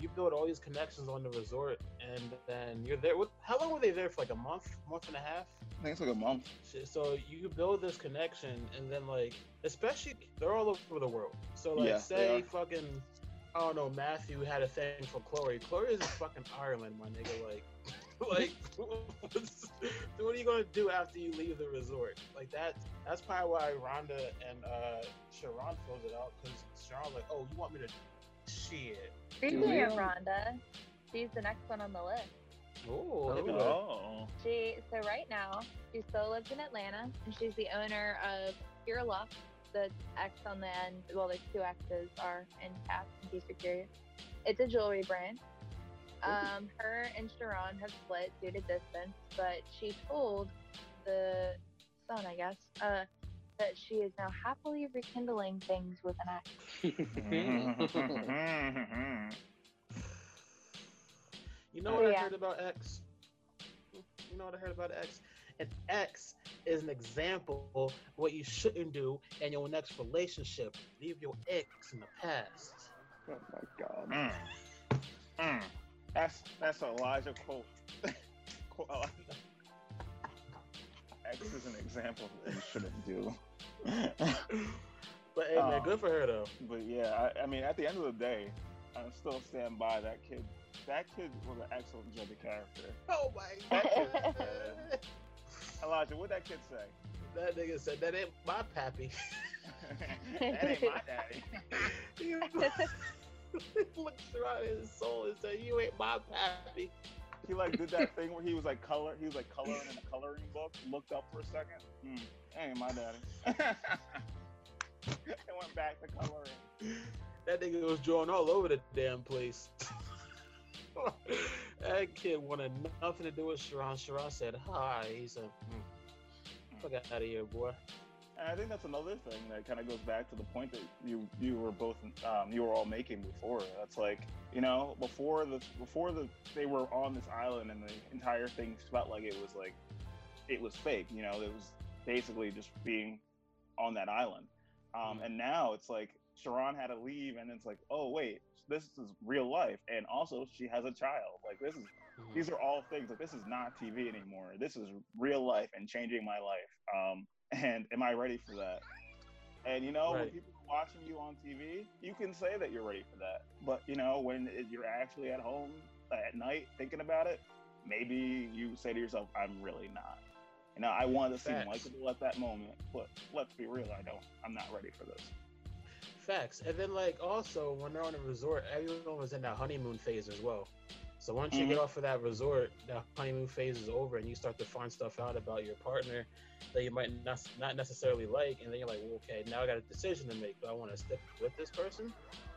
you build all these connections on the resort, and then you're there. What? How long were they there for? Like a month, month and a half. I think it's like a month. So you build this connection, and then like, especially they're all over the world. So like, Yeah, say fucking, I don't know, Matthew had a thing for Chloe. Chloe is in fucking Ireland, my nigga. Like, [LAUGHS] like, [LAUGHS] what are you gonna do after you leave the resort? Like that. That's probably why Rhonda and uh Sharon fills it out because Sharon's like, oh, you want me to shit? Speaking Yeah. of Rhonda, she's the next one on the list. Oh, look at that. Oh. She so right now she still lives in Atlanta and she's the owner of Pure Luck. The X on the end, well, there's two X's are in caps in case you're curious. It's a jewelry brand. Um, her and Sharon have split due to distance, but she told the son, I guess, uh, that she is now happily rekindling things with an X. [LAUGHS] You know what I Yeah. heard about X? You know what I heard about X? An X is an example of what you shouldn't do in your next relationship. Leave your ex in the past. Oh my god. Mm. Mm. That's that's an Elijah quote. Quote- X is an example of what you shouldn't do. [LAUGHS] But hey, man, Oh. good for her though. but yeah, I, I mean, at the end of the day, I still stand by that kid. That kid was an excellent Jedi character. Oh my god. Uh, Elijah, what'd that kid say? that nigga said that ain't my pappy. [LAUGHS] that ain't my daddy. [LAUGHS] he looked around his soul and said, "You ain't my pappy." He like did that [LAUGHS] thing where he was like color. He was like coloring in a coloring book. Looked up for a second. Hmm, that ain't my daddy. [LAUGHS] and went back to coloring. That nigga was drawing all over the damn place. [LAUGHS] that kid wanted nothing to do with Sharon. Sharon said hi. He said, mm, "Fuck out of here, boy." And I think that's another thing that kind of goes back to the point that you you were both um, you were all making before. That's like you know before the before the they were on this island and the entire thing felt like it was like it was fake. You know, it was basically just being on that island. Um, Mhm. And now it's like Sharon had to leave, and it's like, oh wait, this is real life, and also she has a child. Like this is Mhm. these are all things like this is not TV anymore. This is real life and changing my life. Um, and am I ready for that? And you know, when people are watching you on TV, you can say that you're ready for that. But you know, when you're actually at home uh, at night thinking about it, maybe you say to yourself, "I'm really not." You know, I wanted to seem likable at that moment, but let's be real, I don't. I'm not ready for this. Facts. And then like also when they're on a resort, everyone was in that honeymoon phase as well. So once you mm-hmm. get off of that resort, that honeymoon phase is over, and you start to find stuff out about your partner that you might not not necessarily like, and then you're like, well, okay, now I got a decision to make. Do I want to stick with this person,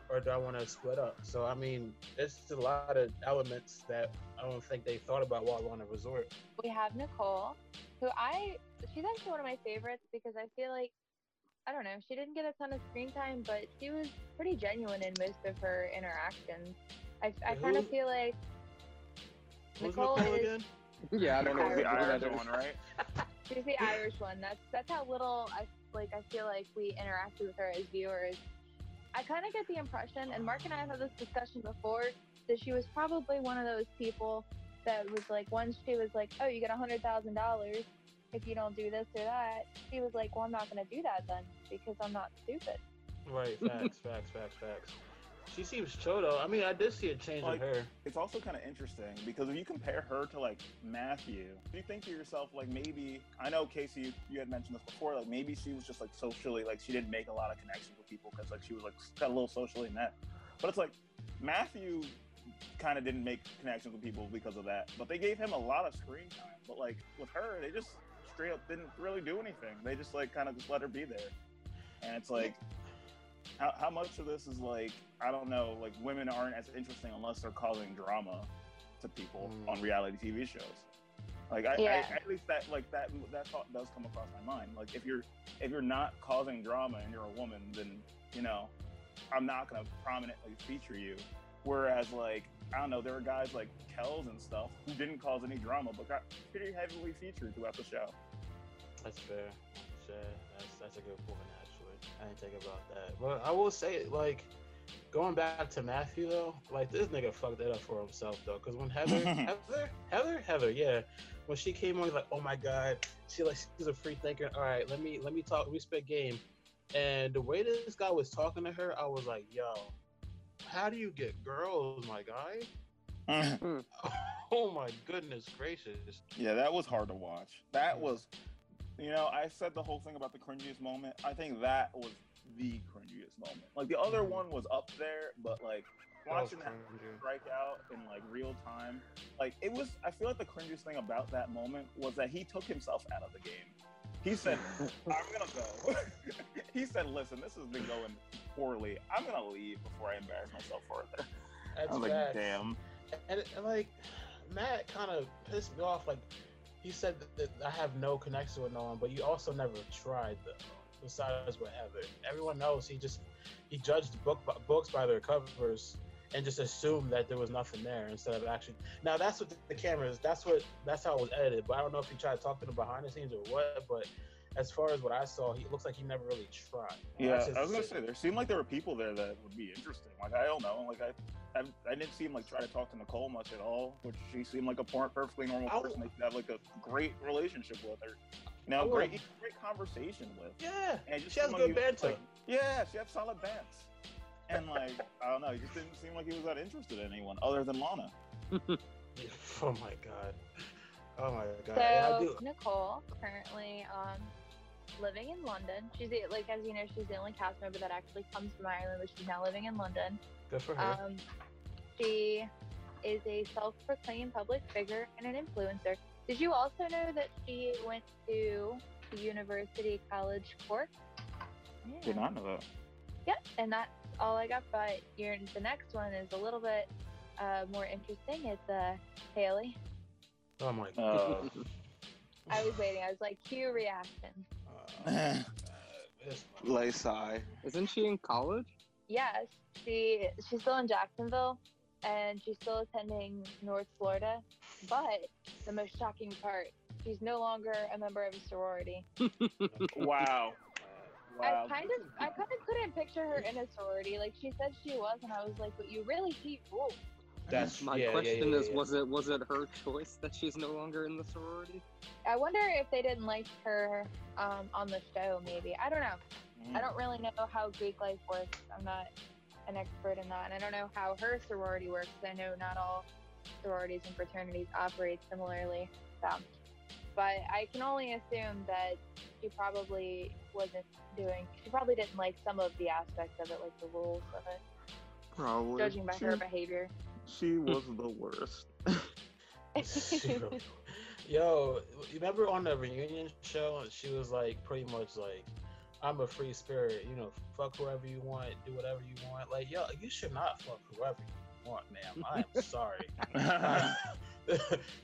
or do I want to split up? So I mean, there's a lot of elements that I don't think they thought about while on a resort. we have Nicole, who I she's actually one of my favorites because I feel like I don't know, she didn't get a ton of screen time, but she was pretty genuine in most of her interactions. I, I kind of feel like Nicole Nicole is- again? Yeah, I don't know Nicole's the Irish one, right? [LAUGHS] she's the Irish one. That's that's how little I like. I feel like we interacted with her as viewers. I kind of get the impression, and Mark and I have had this discussion before, that she was probably one of those people that was like, once she was like, "Oh, you get a hundred thousand dollars if you don't do this or that," she was like, "Well, I'm not going to do that then because I'm not stupid." Right. Facts. facts. Facts. Facts. She seems chill though. I mean, I did see a change Like- in her. it's also kind of interesting because if you compare her to like Matthew, do you think to yourself like maybe I know Casey, you, you had mentioned this before, like maybe she was just like socially like she didn't make a lot of connections with people because like she was like got a little socially net. But it's like Matthew kind of didn't make connections with people because of that, but they gave him a lot of screen time. But like with her, they just straight up didn't really do anything. They just like kind of just let her be there, and it's like how, how much of this is like I don't know, like women aren't as interesting unless they're causing drama to people Mm. on reality TV shows. Like I, Yeah. I, at least that like that that thought does come across my mind. Like if you're if you're not causing drama and you're a woman, then you know I'm not gonna prominently feature you Whereas like I don't know, there were guys like Kelz and stuff who didn't cause any drama, but got pretty heavily featured throughout the show. That's fair. Shit, That's that's a good point actually. I didn't think about that. But I will say like going back to Matthew though, like this nigga fucked that up for himself though. Cause when Heather, [LAUGHS] Heather, Heather, Heather, yeah, when she came on, he's like, oh my god, she like she's a free thinker. All right, let me let me talk. respect game, and the way this guy was talking to her, I was like, yo, how do you get girls, my guy? [LAUGHS] [LAUGHS] Oh my goodness gracious. yeah, that was hard to watch. That was, you know, I said the whole thing about the cringiest moment. I think that was the cringiest moment. Like the other one was up there, but like watching that strike out in like real time, like it was. I feel like the cringiest thing about that moment was that he took himself out of the game. He said, [LAUGHS] "I'm gonna go." [LAUGHS] he said, "Listen, this has been going poorly. I'm gonna leave before I embarrass myself further." That's I was like, "Damn." and, and like Matt kind of pissed me off. Like he said that, I have no connection with no one, but you also never tried though. Besides with Heather, everyone knows he just he judged book books by their covers and just assumed that there was nothing there instead of actually. Now that's what the, the cameras. That's what that's how it was edited. But I don't know if he tried to talk to behind the scenes or what. But as far as what I saw, he looks like he never really tried. Yeah, I was gonna say there seemed like there were people there that would be interesting. Like I don't know, like I, I, I didn't see him like try to talk to Nicole much at all, which she seemed like a perfectly normal I person. They could have like a great relationship with her, you I know, would- great, great conversation with. Yeah, And just she has good like banter. like, yeah, she has solid bands, and like I don't know, he just didn't seem like he was that interested in anyone other than Lana. [LAUGHS] [LAUGHS] Oh my god. Oh my god. And I So do- Nicole currently um living in London. She's the, like as you know, she's the only cast member that actually comes from Ireland, but she's now living in London. good for her. Um, she is a self-proclaimed public figure and an influencer. Did you also know that she went to the University College Cork? Did not know that. Yep, and that's all I got. But your the next one is a little bit uh, more interesting. It's uh, Haley. oh my god. Uh, I was waiting. I was like, cue reaction. [LAUGHS] Uh, this- Laysai. Isn't she in college? Yes, she she's still in Jacksonville, and she's still attending North Florida. But the most shocking part, she's no longer a member of a sorority. wow. [LAUGHS] Wow. I kind of I kind of couldn't picture her in a sorority. Like she said she was, and I was like, but you really see rules. That's My yeah, yeah, question yeah, is, yeah. was it was it her choice that she's no longer in the sorority? I wonder if they didn't like her um, on the show. Maybe I don't know. Mm. I don't really know how Greek life works. I'm not an expert in that, and I don't know how her sorority works. I know not all sororities and fraternities operate similarly. So, but I can only assume that she probably wasn't doing. She probably didn't like some of the aspects of it, like the rules of it, Probably. judging by her behavior. She was the worst. [LAUGHS] Yo, you remember on the reunion show? She was like pretty much like, "I'm a free spirit. You know, fuck whoever you want, do whatever you want." Like, yo, you should not fuck whoever you want, ma'am. I'm [LAUGHS] sorry. [LAUGHS]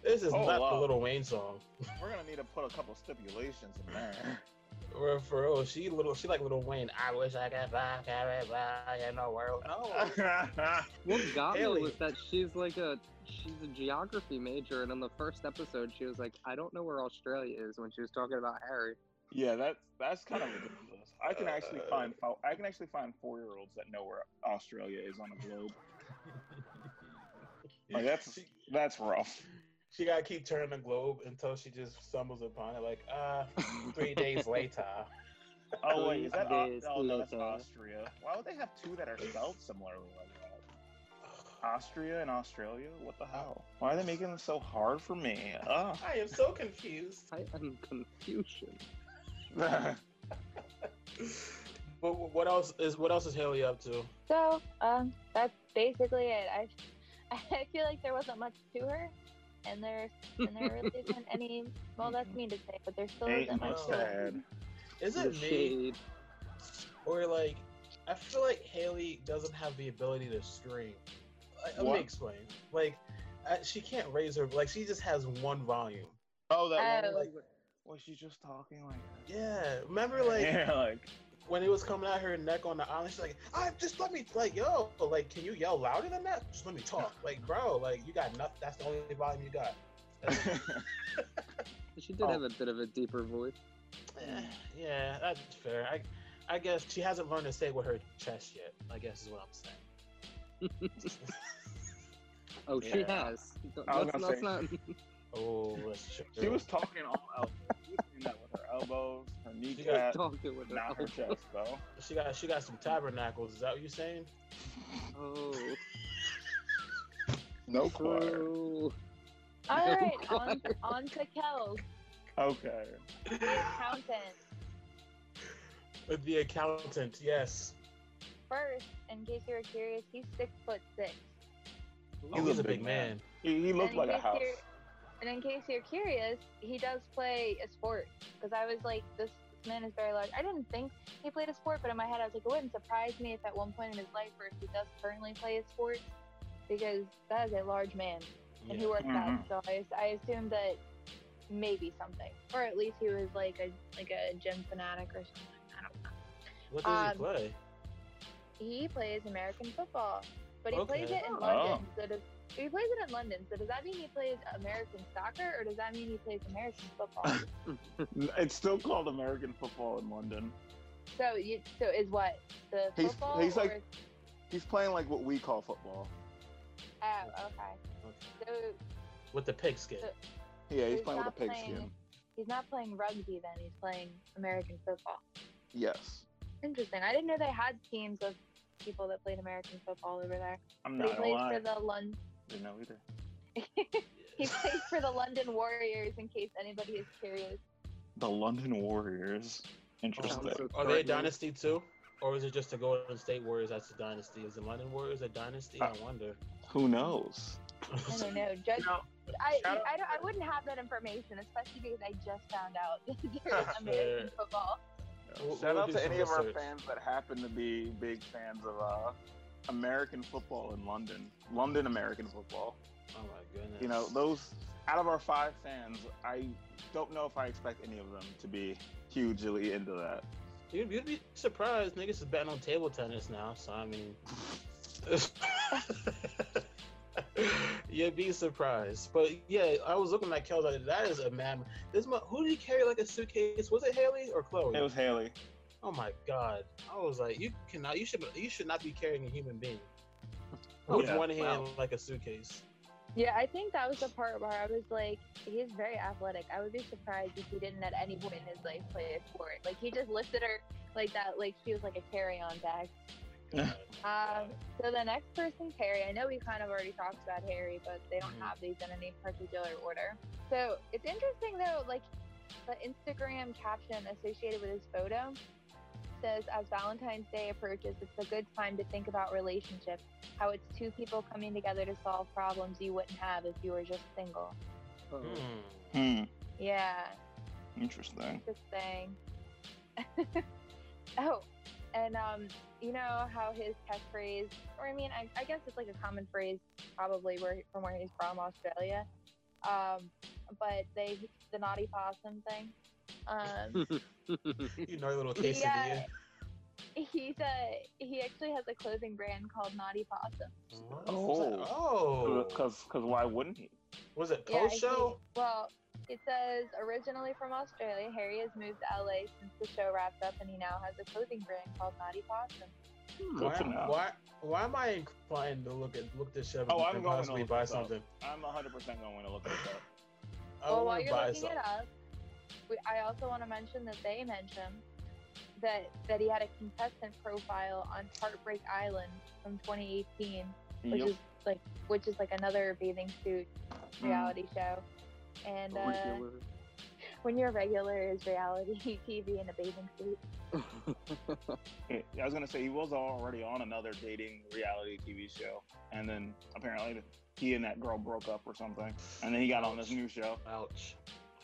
this is Hold not the. Lil Wayne song. We're gonna need to put a couple stipulations in there. For, for real, she little, she like Lil Wayne. I wish I could fuck everybody in the world. No, [LAUGHS] What got Haley. me was that she's like a she's a geography major, and in the first episode, she was like, "I don't know where Australia is" when she was talking about Harry. yeah, that's that's kind of ridiculous. I can actually uh. find fo- I can actually find four year olds that know where Australia is on the globe. [LAUGHS] Like that's that's rough. She gotta keep turning the globe until she just stumbles upon it. Like, uh, three days [LAUGHS] later. Oh wait, is that Au- oh, no, that's. Austria? Why would they have two that are spelled similarly like that? Austria and Australia? What the hell? Why are they making this so hard for me? Oh. I am so confused. [LAUGHS] I am confusion. [LAUGHS] But what else is what else is Haley up to? So, um, that's basically it. I, I feel like there wasn't much to her, and there's and there really isn't any. Well, that's mean to say, but there still Ain't isn't much much to to her. add. Is it me or like I feel like Haley doesn't have the ability to scream. Like, let me explain. Like I, she can't raise her like she just has one volume. Oh, that Oh. one like was she just talking like Yeah, remember like [LAUGHS] yeah, like when he was coming at her neck on the island, she's like, "I just let me like, yo, like, can you yell louder than that? Just let me talk, [LAUGHS] like, bro, like, you got nothing. That's the only volume you got." [LAUGHS] She did Oh. have a bit of a deeper voice. Eh, yeah, that's fair. I, I guess she hasn't learned to say with her chest yet. I guess is what I'm saying. [LAUGHS] Oh, she has. I was Let's, let's say- not. Oh, that's true. She was talking all elbows. She was doing that with her elbows, her got kneecap, Talking with her. not her chest, though. She got she got some tabernacles. Is that what you're saying? Oh. oh. No choir. True. All No right, on, on to Kelz, Okay. the accountant. With the accountant, yes. First, in case you were curious, he's six foot six. Oh, he's a big man. He, he looked like in a case house. You're- And in case you're curious, he does play a sport. Because I was like, this man is very large. I didn't think he played a sport, but in my head, I was like, it wouldn't surprise me if at one point in his life, or if he does currently play a sport, because that is a large man and he Yeah. works out. Mhm. So I, I assumed that maybe something, or at least he was like a like a gym fanatic or something. I don't know. What does Um, he play? He plays American football, but he plays it in Oh. London. So does, he plays it in London. So does that mean he plays American soccer, or does that mean he plays American football? [LAUGHS] [LAUGHS] It's still called American football in London. so you, so is what the He's- football? he's like- or, He's playing like what we call football. oh, okay. So With the pigskin. so- Yeah, he's He's playing with a not playing- pigskin. he's not playing rugby then. He's playing American football. Yes. Interesting. I didn't know they had teams of people that played American football over there. I'm But not he gonna plays lie. for the London. Didn't know either. [LAUGHS] he plays for the London Warriors. In case anybody is curious. The London Warriors. Interesting. Sounds so Are they a dynasty too? Or is it just the Golden State Warriors that's a dynasty? Is the London Warriors a dynasty? I wonder. Who knows? I don't know. Judge, know, I, shout I, don't, I wouldn't have that information, especially because I just found out [LAUGHS] there is American football. We'll- Shout we'll out to some any of our fans that happen to be big fans of uh, American football in London. London American football. Oh my goodness. You know, those out of our five fans, I don't know if I expect any of them to be hugely into that. You'd, you'd be surprised. Niggas is betting on table tennis now, so I mean. [LAUGHS] You'd be surprised. But yeah, I was looking at Kelz like, that is a man. This mo- who did he carry like a suitcase? Was it Haley or Chloe? It was Haley. Oh my god. I was like, you cannot you should you should not be carrying a human being. With Yeah, one hand wow. like a suitcase. Yeah, I think that was the part where I was like, he's very athletic. I would be surprised if he didn't at any point in his life play a sport. Like he just lifted her like that, like she was like a carry-on bag. Um, so the next person, Harry. I know we kind of already talked about Harry, but they don't Mhm. have these in any particular order. So it's interesting though, like the Instagram caption associated with his photo says, "As Valentine's Day approaches, it's a good time to think about relationships. How it's two people coming together to solve problems you wouldn't have if you were just single." Oh. Hmm. Hmm. Yeah, Interesting. interesting. [LAUGHS] oh, and um, you know how his catchphrase, or I mean, I, I guess it's like a common phrase, probably where from where he's from, Australia. Um, but they the naughty possum thing. Um, [LAUGHS] You [LAUGHS] know, little he, quesadilla. uh, he's a he actually has a clothing brand called Naughty Possum. Oh. Oh. Because why wouldn't he? Was it Yeah, post he- show? well, it says originally from Australia, Harry has moved to LA since the show wrapped up, and he now has a clothing brand called Naughty Possum. Hmm. Why, why why am I inclined to look at look this up Oh, and I'm going to possibly buy this up. something? I'm 100% going to look at that. I well, while wanna you're looking something. it up, we, I also want to mention that they mentioned that that he had a contestant profile on Heartbreak Island from 2018, which Yep. is like which is like another bathing suit Mm. reality show. And uh, Regular. [LAUGHS] when your regular is reality [LAUGHS] TV in a bathing suit, [LAUGHS] I was gonna say he was already on another dating reality TV show, and then apparently he and that girl broke up or something, and then he got on this new show. Ouch.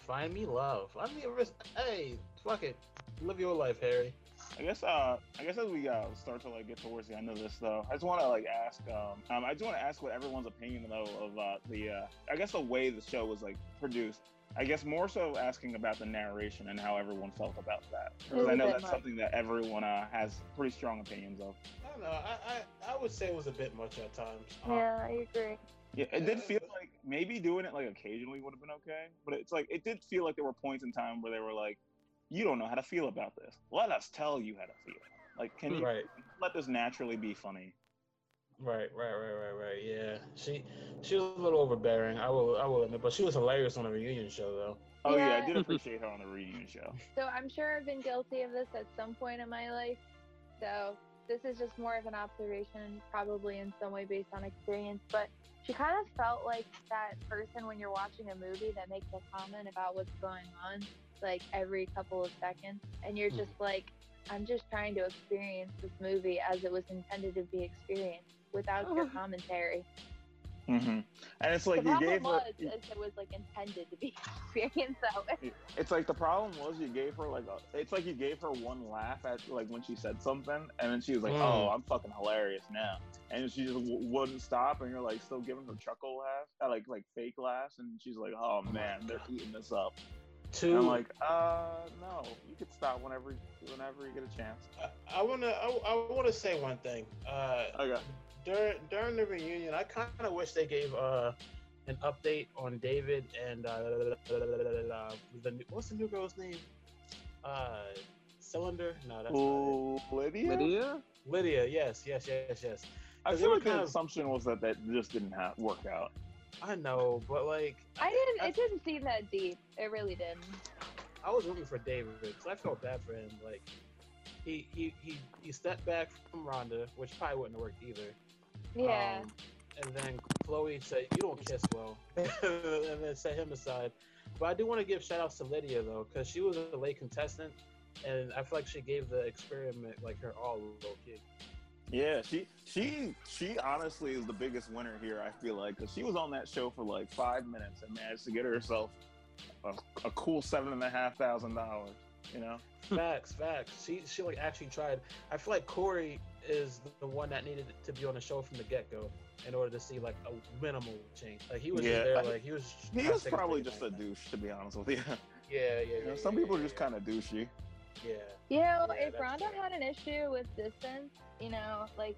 Find me love. I mean, ris- hey, fuck it. Live your life, Harry. I guess uh I guess as we uh, start to like get towards the end of this though, I just want to like ask um, um I just want to ask what everyone's opinion though of uh, the uh, I guess the way the show was like produced. I guess more so asking about the narration and how everyone felt about that. Because I know that's much. something that everyone uh, has pretty strong opinions of. I don't know. I, I, I would say it was a bit much at times. Um, Yeah, I agree. Yeah, it did feel like maybe doing it like occasionally would have been okay, but it's like it did feel like there were points in time where they were like, "You don't know how to feel about this. Let us tell you how to feel." Like, can you Right, let this naturally be funny? right, right, right, right, right. Yeah, she she was a little overbearing. I will I will admit, but she was hilarious on the reunion show though. Oh yeah, I did [LAUGHS] appreciate her on the reunion show. So I'm sure I've been guilty of this at some point in my life. So this is just more of an observation, probably in some way based on experience. But she kind of felt like that person when you're watching a movie that makes a comment about what's going on, like every couple of seconds, and you're Hmm. just like, I'm just trying to experience this movie as it was intended to be experienced without your [LAUGHS] commentary. Hmm And it's like the you gave her. was is it was like intended to be [LAUGHS] experienced that [LAUGHS] way. It's like the problem was you gave her like a, it's like you gave her one laugh at like when she said something, and then she was like, Mm. "Oh, I'm fucking hilarious now," and she just w- wouldn't stop, and you're like still giving her chuckle laughs, uh, like like fake laughs, and she's like, "Oh man, they're eating this up." And Two. I'm like, "Uh, no, you could stop whenever whenever you get a chance." I, I wanna I, I wanna say one thing. Uh, Okay. During during the reunion, I kind of wish they gave uh an update on David and uh, the what's the new girl's name? Uh, Cylinder? No, that's not Oh, Lydia. Lydia? Lydia. Yes, yes, yes, yes. I they feel like the kind of- assumption was that that just didn't have, work out. I know, but like I didn't. I- It didn't seem that deep. It really didn't. I was rooting for David because I felt bad for him. Like he he he he stepped back from Rhonda, which probably wouldn't have worked either. Yeah. Um, and then Chloe said, "You don't kiss well," [LAUGHS] and then set him aside. But I do want to give shout outs to Lydia though, because she was a late contestant, and I feel like she gave the experiment like her all low key. Yeah, she she she honestly is the biggest winner here. I feel like because she was on that show for like five minutes and managed to get herself a, a cool seven and a half thousand dollars. You know, Facts, facts. She she like actually tried. I feel like Kori is the one that needed to be on the show from the get go in order to see like a minimal change. Like he was Yeah, there, I- like he was. he was probably big just a man. douche to be honest with you. Yeah, yeah, You yeah. know, some yeah, people are just yeah. kind of douchey. Yeah. You know, Yeah, if that's Rhonda fair. had an issue with distance, you know, like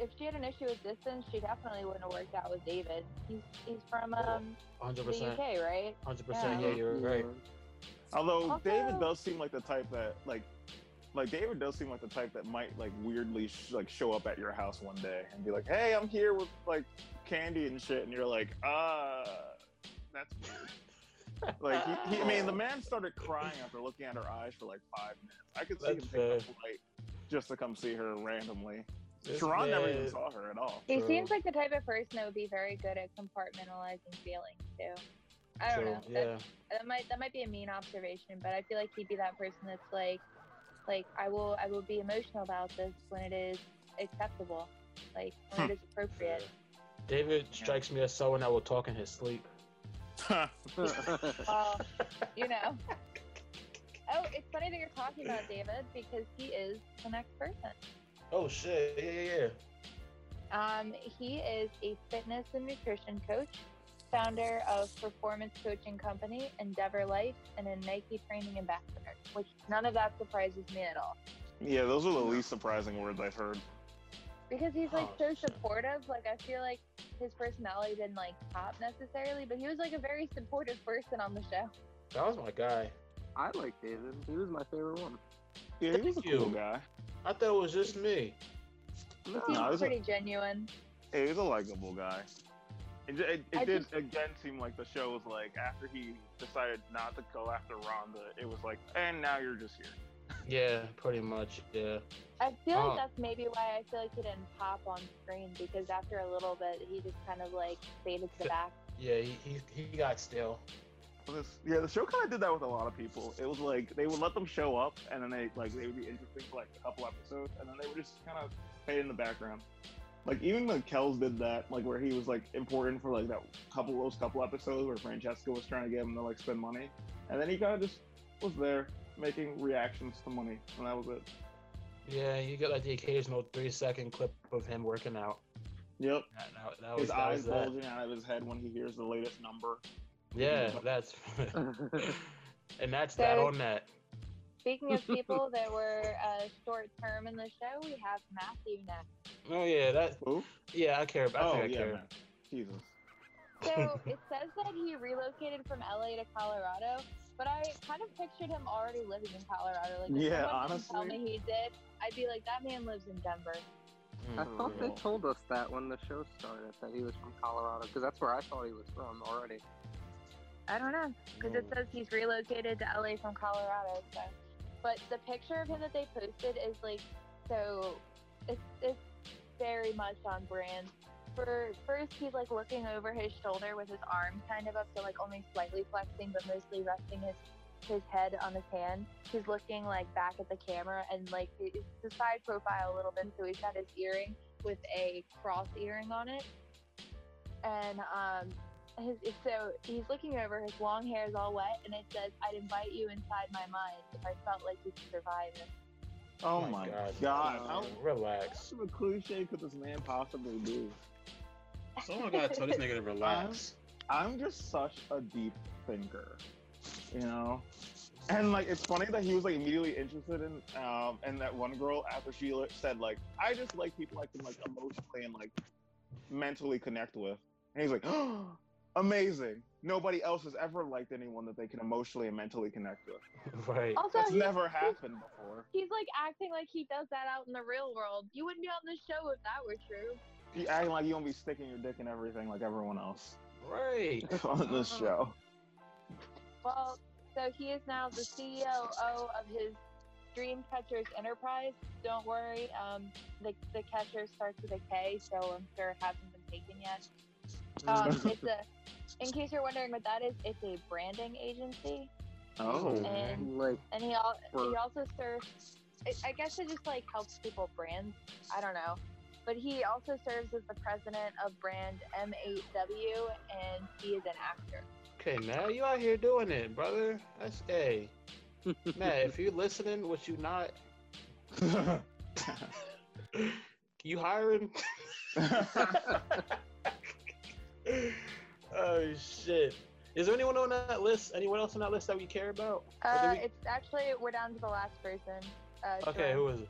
if she had an issue with distance, she definitely wouldn't have worked out with David. He's he's from um Hundred the percent. UK, right? Hundred percent. Yeah. Yeah, you're right. Although Also- David does seem like the type that like like David does seem like the type that might like weirdly sh- like show up at your house one day and be like, "Hey, I'm here with like candy and shit," and you're like, "Uh, that's weird." [LAUGHS] like he, he, I mean, the man started crying after looking at her eyes for like five minutes. I could see That's him take a flight just to come see her randomly. This Sharon never even saw her at all. He True. seems like the type of person that would be very good at compartmentalizing feelings too. I don't True, know. That, Yeah. that might that might be a mean observation, but I feel like he'd be that person that's like like I will I will be emotional about this when it is acceptable. Like when it is appropriate. yeah. David strikes me as someone that will talk in his sleep. [LAUGHS] Well, you know. [LAUGHS] Oh, it's funny that you're talking about David because he is the next person. Oh shit! Yeah, yeah, yeah. Um, he is a fitness and nutrition coach, founder of performance coaching company Endeavor Life, and a Nike training ambassador. Which none of that surprises me at all yeah, those are the least surprising words I've heard. because he's like so supportive. Like I feel like his personality didn't like pop necessarily, but he was like a very supportive person on the show. That was my guy. I like David. He was my favorite one. Yeah, he was a cool guy. I thought it was just me. He No, seems I was a- pretty genuine. Yeah, he's a likable guy. It, it, it did just- again seem like the show was like after he decided not to go after Rhonda, it was like, and now you're just here. [LAUGHS] Yeah, pretty much. Yeah. I feel Oh. like uh, that's maybe why I feel like he didn't pop on screen because after a little bit he just kind of like faded to the back. Yeah, he he, he got still. This, yeah, the show kind of did that with a lot of people. It was like they would let them show up, and then they like they would be interesting for like a couple episodes, and then they would just kind of fade in the background. Like even the Kelz did that, like where he was like important for like that couple those couple episodes where Francesca was trying to get him to like spend money, and then he kind of just was there. making reactions to money, and that was it. Yeah, you get like the occasional three second clip of him working out. Yep. That, that, that was, His that eyes was that. bulging out of his head when he hears the latest number. Yeah, [LAUGHS] that's [LAUGHS] [LAUGHS] and that's that on that. Speaking of people [LAUGHS] that were uh, short term in the show, we have Matthew next. Oh yeah, that Who? yeah, I care. I oh I yeah, care. man. Jesus. So [LAUGHS] it says that he relocated from LA to Colorado, but I kind of pictured him already living in Colorado. Like, if Yeah, someone didn't tell me he did, I'd be like, that man lives in Denver. I Mm. thought they told us that when the show started that he was from Colorado because that's where I thought he was from already. I don't know, because it says he's relocated to LA from Colorado. So, but the picture of him that they posted is like, so it's it's very much on brand. For first, he's like looking over his shoulder with his arm kind of up, so like only slightly flexing, but mostly resting his his head on his hand. He's looking like back at the camera and like it's the side profile a little bit, so he's got his earring with a cross earring on it, and um, his, so he's looking over. His long hair is all wet, and it says, "I'd invite you inside my mind if I felt like you could survive it." Oh my god. How Uh, relax. much of a cliche could this man possibly be? Someone gotta tell this nigga to relax. I'm just such a deep thinker, you know. And like, it's funny that he was like immediately interested in, um, and that one girl after she said like, I just like people I can like emotionally and like mentally connect with. And he's like, [GASPS] oh, amazing. Nobody else has ever liked anyone that they can emotionally and mentally connect with. [LAUGHS] right. Also, That's never happened before. he's like acting like he does that out in the real world. You wouldn't be on the show if that were true. You acting like you don't be sticking your dick in everything like everyone else Right. [LAUGHS] on this Uh-uh. show. Well, so he is now the CEO of his Dream Catchers Enterprise. Don't worry, um, the the catcher starts with a K, so I'm sure it hasn't been taken yet. Um, it's a. [LAUGHS] In case you're wondering what that is, it's a branding agency, Oh. and Like, and he al- he also serves. I- I guess it just like helps people brand. I don't know, but he also serves as the president of brand M8W, and he is an actor. Okay, now you out here doing it, brother. That's hey. [LAUGHS] Matt, if you're listening, what you not [LAUGHS] you hiring? Oh shit. Is there anyone on that list? Anyone else on that list that we care about? Uh, we- it's actually we're down to the last person. Uh, Okay, Sharon. who is it?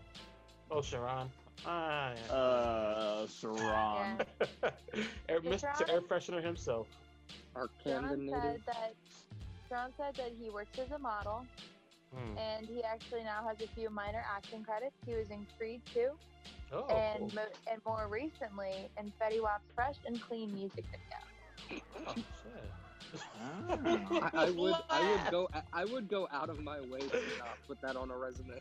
Oh, Sharon. Ah, yeah. uh, Sharon. [LAUGHS] Air, Mr. Sharon? Air Freshener himself. our Sharon said that Sharon said that he works as a model, Hmm. and he actually now has a few minor acting credits. He was in Creed 2, Oh, and cool. mo- and more recently in Fetty Wap's Fresh and Clean music video. Oh, shit. Ah. I, I [LAUGHS] would, I would go, I would go out of my way to not put that on a resume.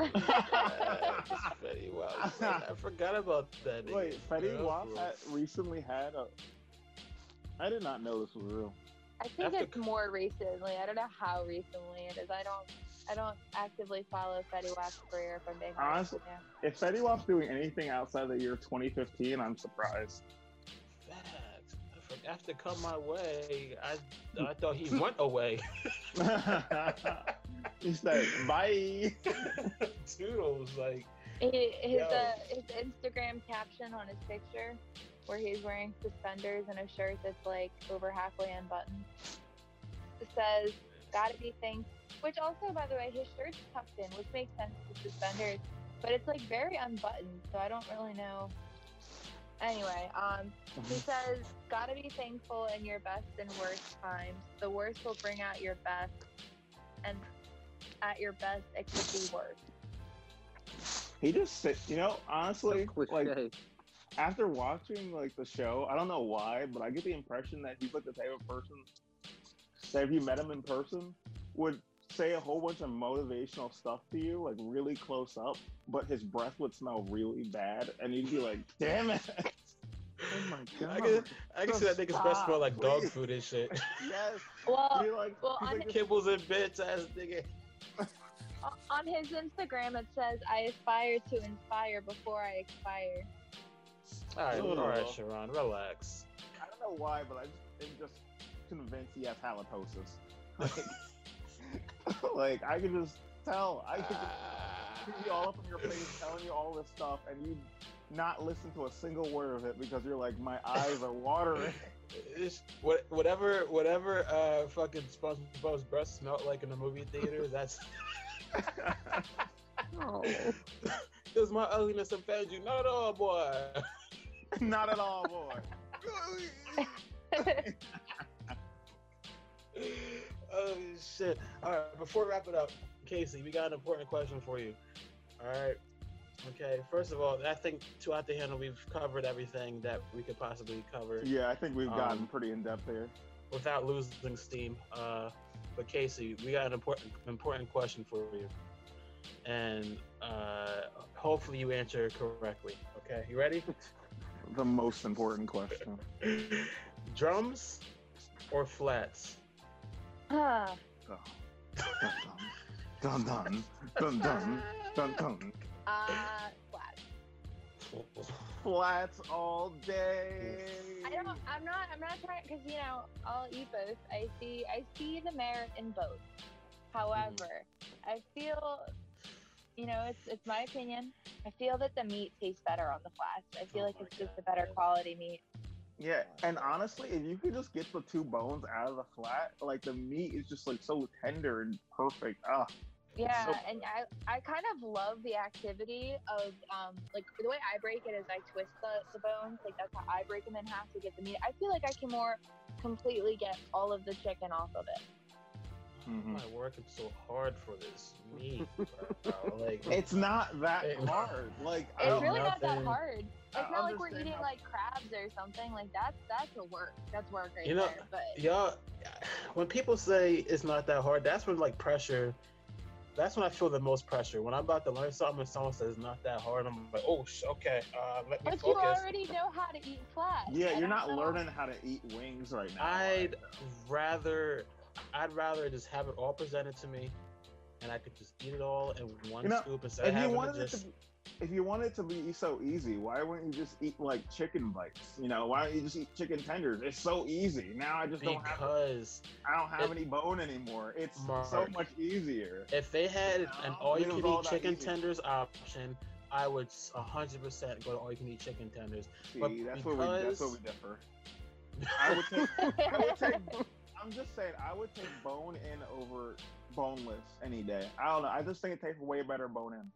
Yes, [LAUGHS] Fetty Wap. [LAUGHS] I forgot about that. nigga. Wait, Fetty Yeah, Wap had, recently had a. I did not know this was real. I think After- it's more recently. I don't know how recently it is. I don't. I don't actively follow Fetty Wap's career. If I'm being honest Honestly- with you. If Fetty Wap's doing anything outside the year 2015, I'm surprised. Facts. I forgot- After come my way, I I thought he went away. [LAUGHS] [LAUGHS] he said, "Bye." [LAUGHS] Toodles, like He, his uh, his Instagram caption on his picture, where he's wearing suspenders and a shirt that's like over halfway unbuttoned, says "Gotta be thankful." Which also, by the way, his shirt's tucked in, which makes sense with suspenders, but it's like very unbuttoned, so I don't really know. Anyway, um, he says, "Gotta be thankful in your best and worst times. The worst will bring out your best, and at your best, it could be worse." He just sit. You know, honestly, like cliche. after watching like the show, I don't know why, but I get the impression that he's like the type of person that if you met him in person, would say a whole bunch of motivational stuff to you, like really close up, but his breath would smell really bad, and you'd be like, "Damn it!" oh my [LAUGHS] I can I can see that nigga's breath smell like dog food and shit. [LAUGHS] yes. Well, You're like, well, he's on like his- Kibbles and bits ass nigga. [LAUGHS] on his Instagram, it says, "I aspire to inspire before I expire." All right, all right, Sharon, relax. I don't know why, but I just am just convinced he has halitosis. Like, [LAUGHS] like I can just tell. I can just Ah. be all up in your face telling you all this stuff, and you not listen to a single word of it because you're like, my eyes are watering. [LAUGHS] It's, what, whatever, whatever, uh, fucking SpongeBob's breath smelled like in the movie theater. That's [LAUGHS] Oh. because my ugliness offends you. Not at all, boy. not at all, boy. Oh shit! All right, before we wrap it up, Casey, we got an important question for you. All right. Okay. First of all, I think to out the handle, we've covered everything that we could possibly cover Yeah, I think we've gotten Um, pretty in depth here. without losing steam. Uh, but Casey, we got an important important question for you, and uh, hopefully you answer correctly. Okay, you ready? [LAUGHS] The most important question. [LAUGHS] Drums or flats? Huh. Dun dun dun dun dun dun. Uh, flat. Flats all day. I don't. I'm not. I'm not trying because you know I'll eat both. I see. I see the merit in both. However, I feel, you know, it's it's my opinion. I feel that the meat tastes better on the flats. I feel Oh like my it's just a better quality meat. Yeah, and honestly, if you could just get the two bones out of the flat, like the meat is just like so tender and perfect. Ah, Yeah, So- and I I kind of love the activity of um like the way I break it is I twist the, the bones like that's how I break them in half to get the meat. I feel like I can more completely get all of the chicken off of it. Mhm. Am I working so hard for this meat? [LAUGHS] Like, it's not that It- hard. Like I It's don't really not that hard. It's not like we're eating how- like crabs or something. Like that's that's a work. That's work right You know, there. But y'all, when people say it's not that hard, that's when like pressure. That's when I feel the most pressure. When I'm about to learn something and someone says it's not that hard, I'm like, oh, sh- okay, uh, let me but you already know how to eat flat. Yeah, I you're don't know. learning how to eat wings right now. I'd rather, I'd rather just have it all presented to me, and I could just eat it all in one You know, scoop instead of if you wanted it just. to, be- if you wanted it to be so easy, why wouldn't you just eat like chicken bites? You know, why don't you just eat chicken tenders? It's so easy. Now I just don't have Because I don't have it- any bone anymore. It's so much easier. if they had You an all you can eat chicken easy. tenders option, I would 100% go to all you can eat chicken tenders. See, But that's where we that's where we differ. I would take I would take [LAUGHS] I'm just saying I would take bone in over boneless any day. I don't know. I just think it tastes way better bone in.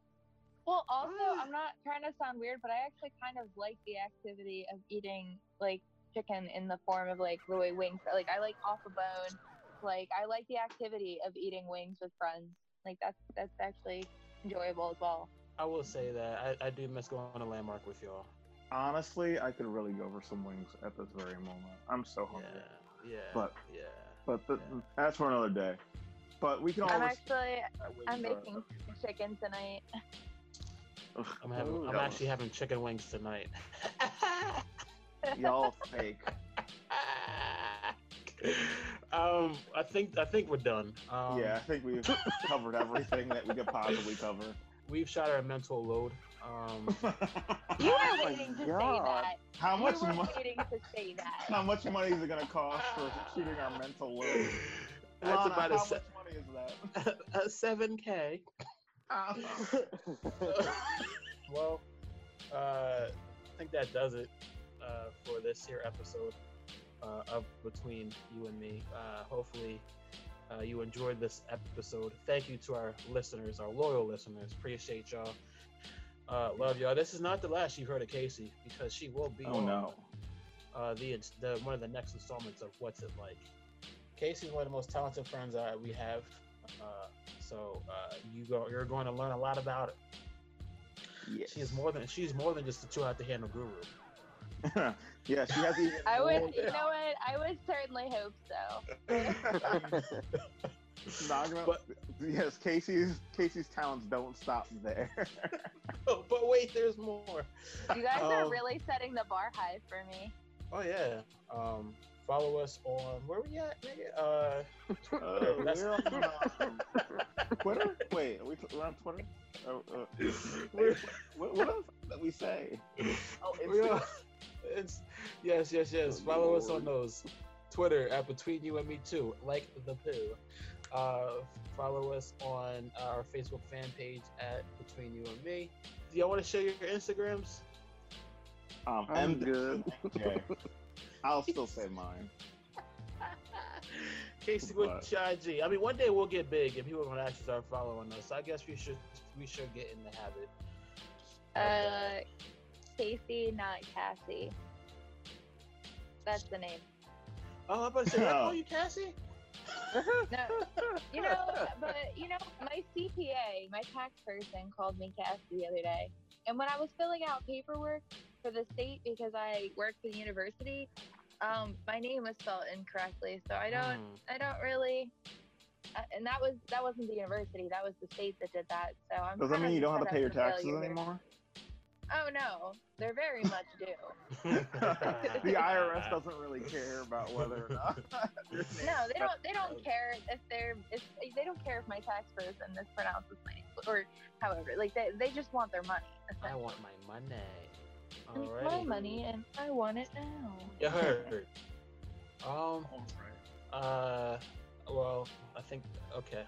Well, also, mm. I'm not trying to sound weird, but I actually kind of like the activity of eating like chicken in the form of like the way wings. Like I like off a bone. Like I like the activity of eating wings with friends. Like that's that's actually enjoyable as well. I will say that I, I do miss going on a landmark with y'all. Honestly, I could really go for some wings at this very moment. I'm so Yeah, hungry. yeah, But- yeah. But the, Yeah. that's for another day. But we can I'm actually I'm making chicken tonight. I'm having, I'm Y'all- actually having chicken wings tonight. y'all [LAUGHS] fake. um, I think I think we're done. Um, yeah, I think we've covered everything that we could possibly cover. we've shot our mental load. Um, [LAUGHS] You Oh were waiting to say that. How much you were money? waiting to say that. How much money is it gonna cost for shooting our mental load? that's Lana, about how a, se- much money is that? [LAUGHS] a seven k. [LAUGHS] well, uh, I think that does it uh, for this here episode uh, of Between You and Me. Uh, hopefully, uh, you enjoyed this episode. Thank you to our listeners, our loyal listeners. Appreciate y'all. Uh, love y'all. This is not the last you've heard of Casey because she will be Oh on no. uh, the, the one of the next installments of What's It Like. Casey's one of the most talented friends uh, we have. Uh, so uh, you go, you're going to learn a lot about her. Yes. She's more than she's more than just a two out the handle guru. [LAUGHS] yeah, she has even. I would, you know what? I would certainly hope so. [LAUGHS] But- yes, Casey's Casey's talents don't stop there. [LAUGHS] Oh, but wait, there's more. You guys are Um, really setting the bar high for me. Oh yeah. Um, follow us on where we at, nigga? Uh, Uh, [LAUGHS] That's- we're on um, [LAUGHS] Twitter. Wait, are we we're on Twitter. Oh, uh, we're, what, what else that we say? Oh, [LAUGHS] we Instagram. are, it's yes, yes, yes. Oh, Follow us on those. Twitter at Between You and Me Too, like the poo. Uh, follow us on our Facebook fan page at Between You and Me. Do y'all want to share your Instagrams? Um, I'm M- good. Okay. I'll still say mine. [LAUGHS] Casey, with what's your I mean, one day we'll get big and people are gonna actually start following us. So I guess we should we should get in the habit. Uh, Casey, not Cassie. That's the name. Oh, I'm about to say, I call you [LAUGHS] Cassie. [LAUGHS] No, you know, but you know, my CPA, my tax person, called me Cassie the other day, and when I was filling out paperwork for the state because I work for the university, um, my name was spelled incorrectly. So I don't, Hmm. I don't really. Uh, and that was that wasn't the university. That was the state that did that. So I'm. Does that mean you don't have to pay your taxes failure anymore? Oh no, they're very much due. [LAUGHS] [LAUGHS] the IRS doesn't really care about whether or not. [LAUGHS] No, they don't. They don't care if they're. If they don't care if my tax person mispronounces my name or however. Like they, they just want their money. I want my money. It's Alrighty. my money and I want it now. You [LAUGHS] heard. Um. Uh. Well, I think okay.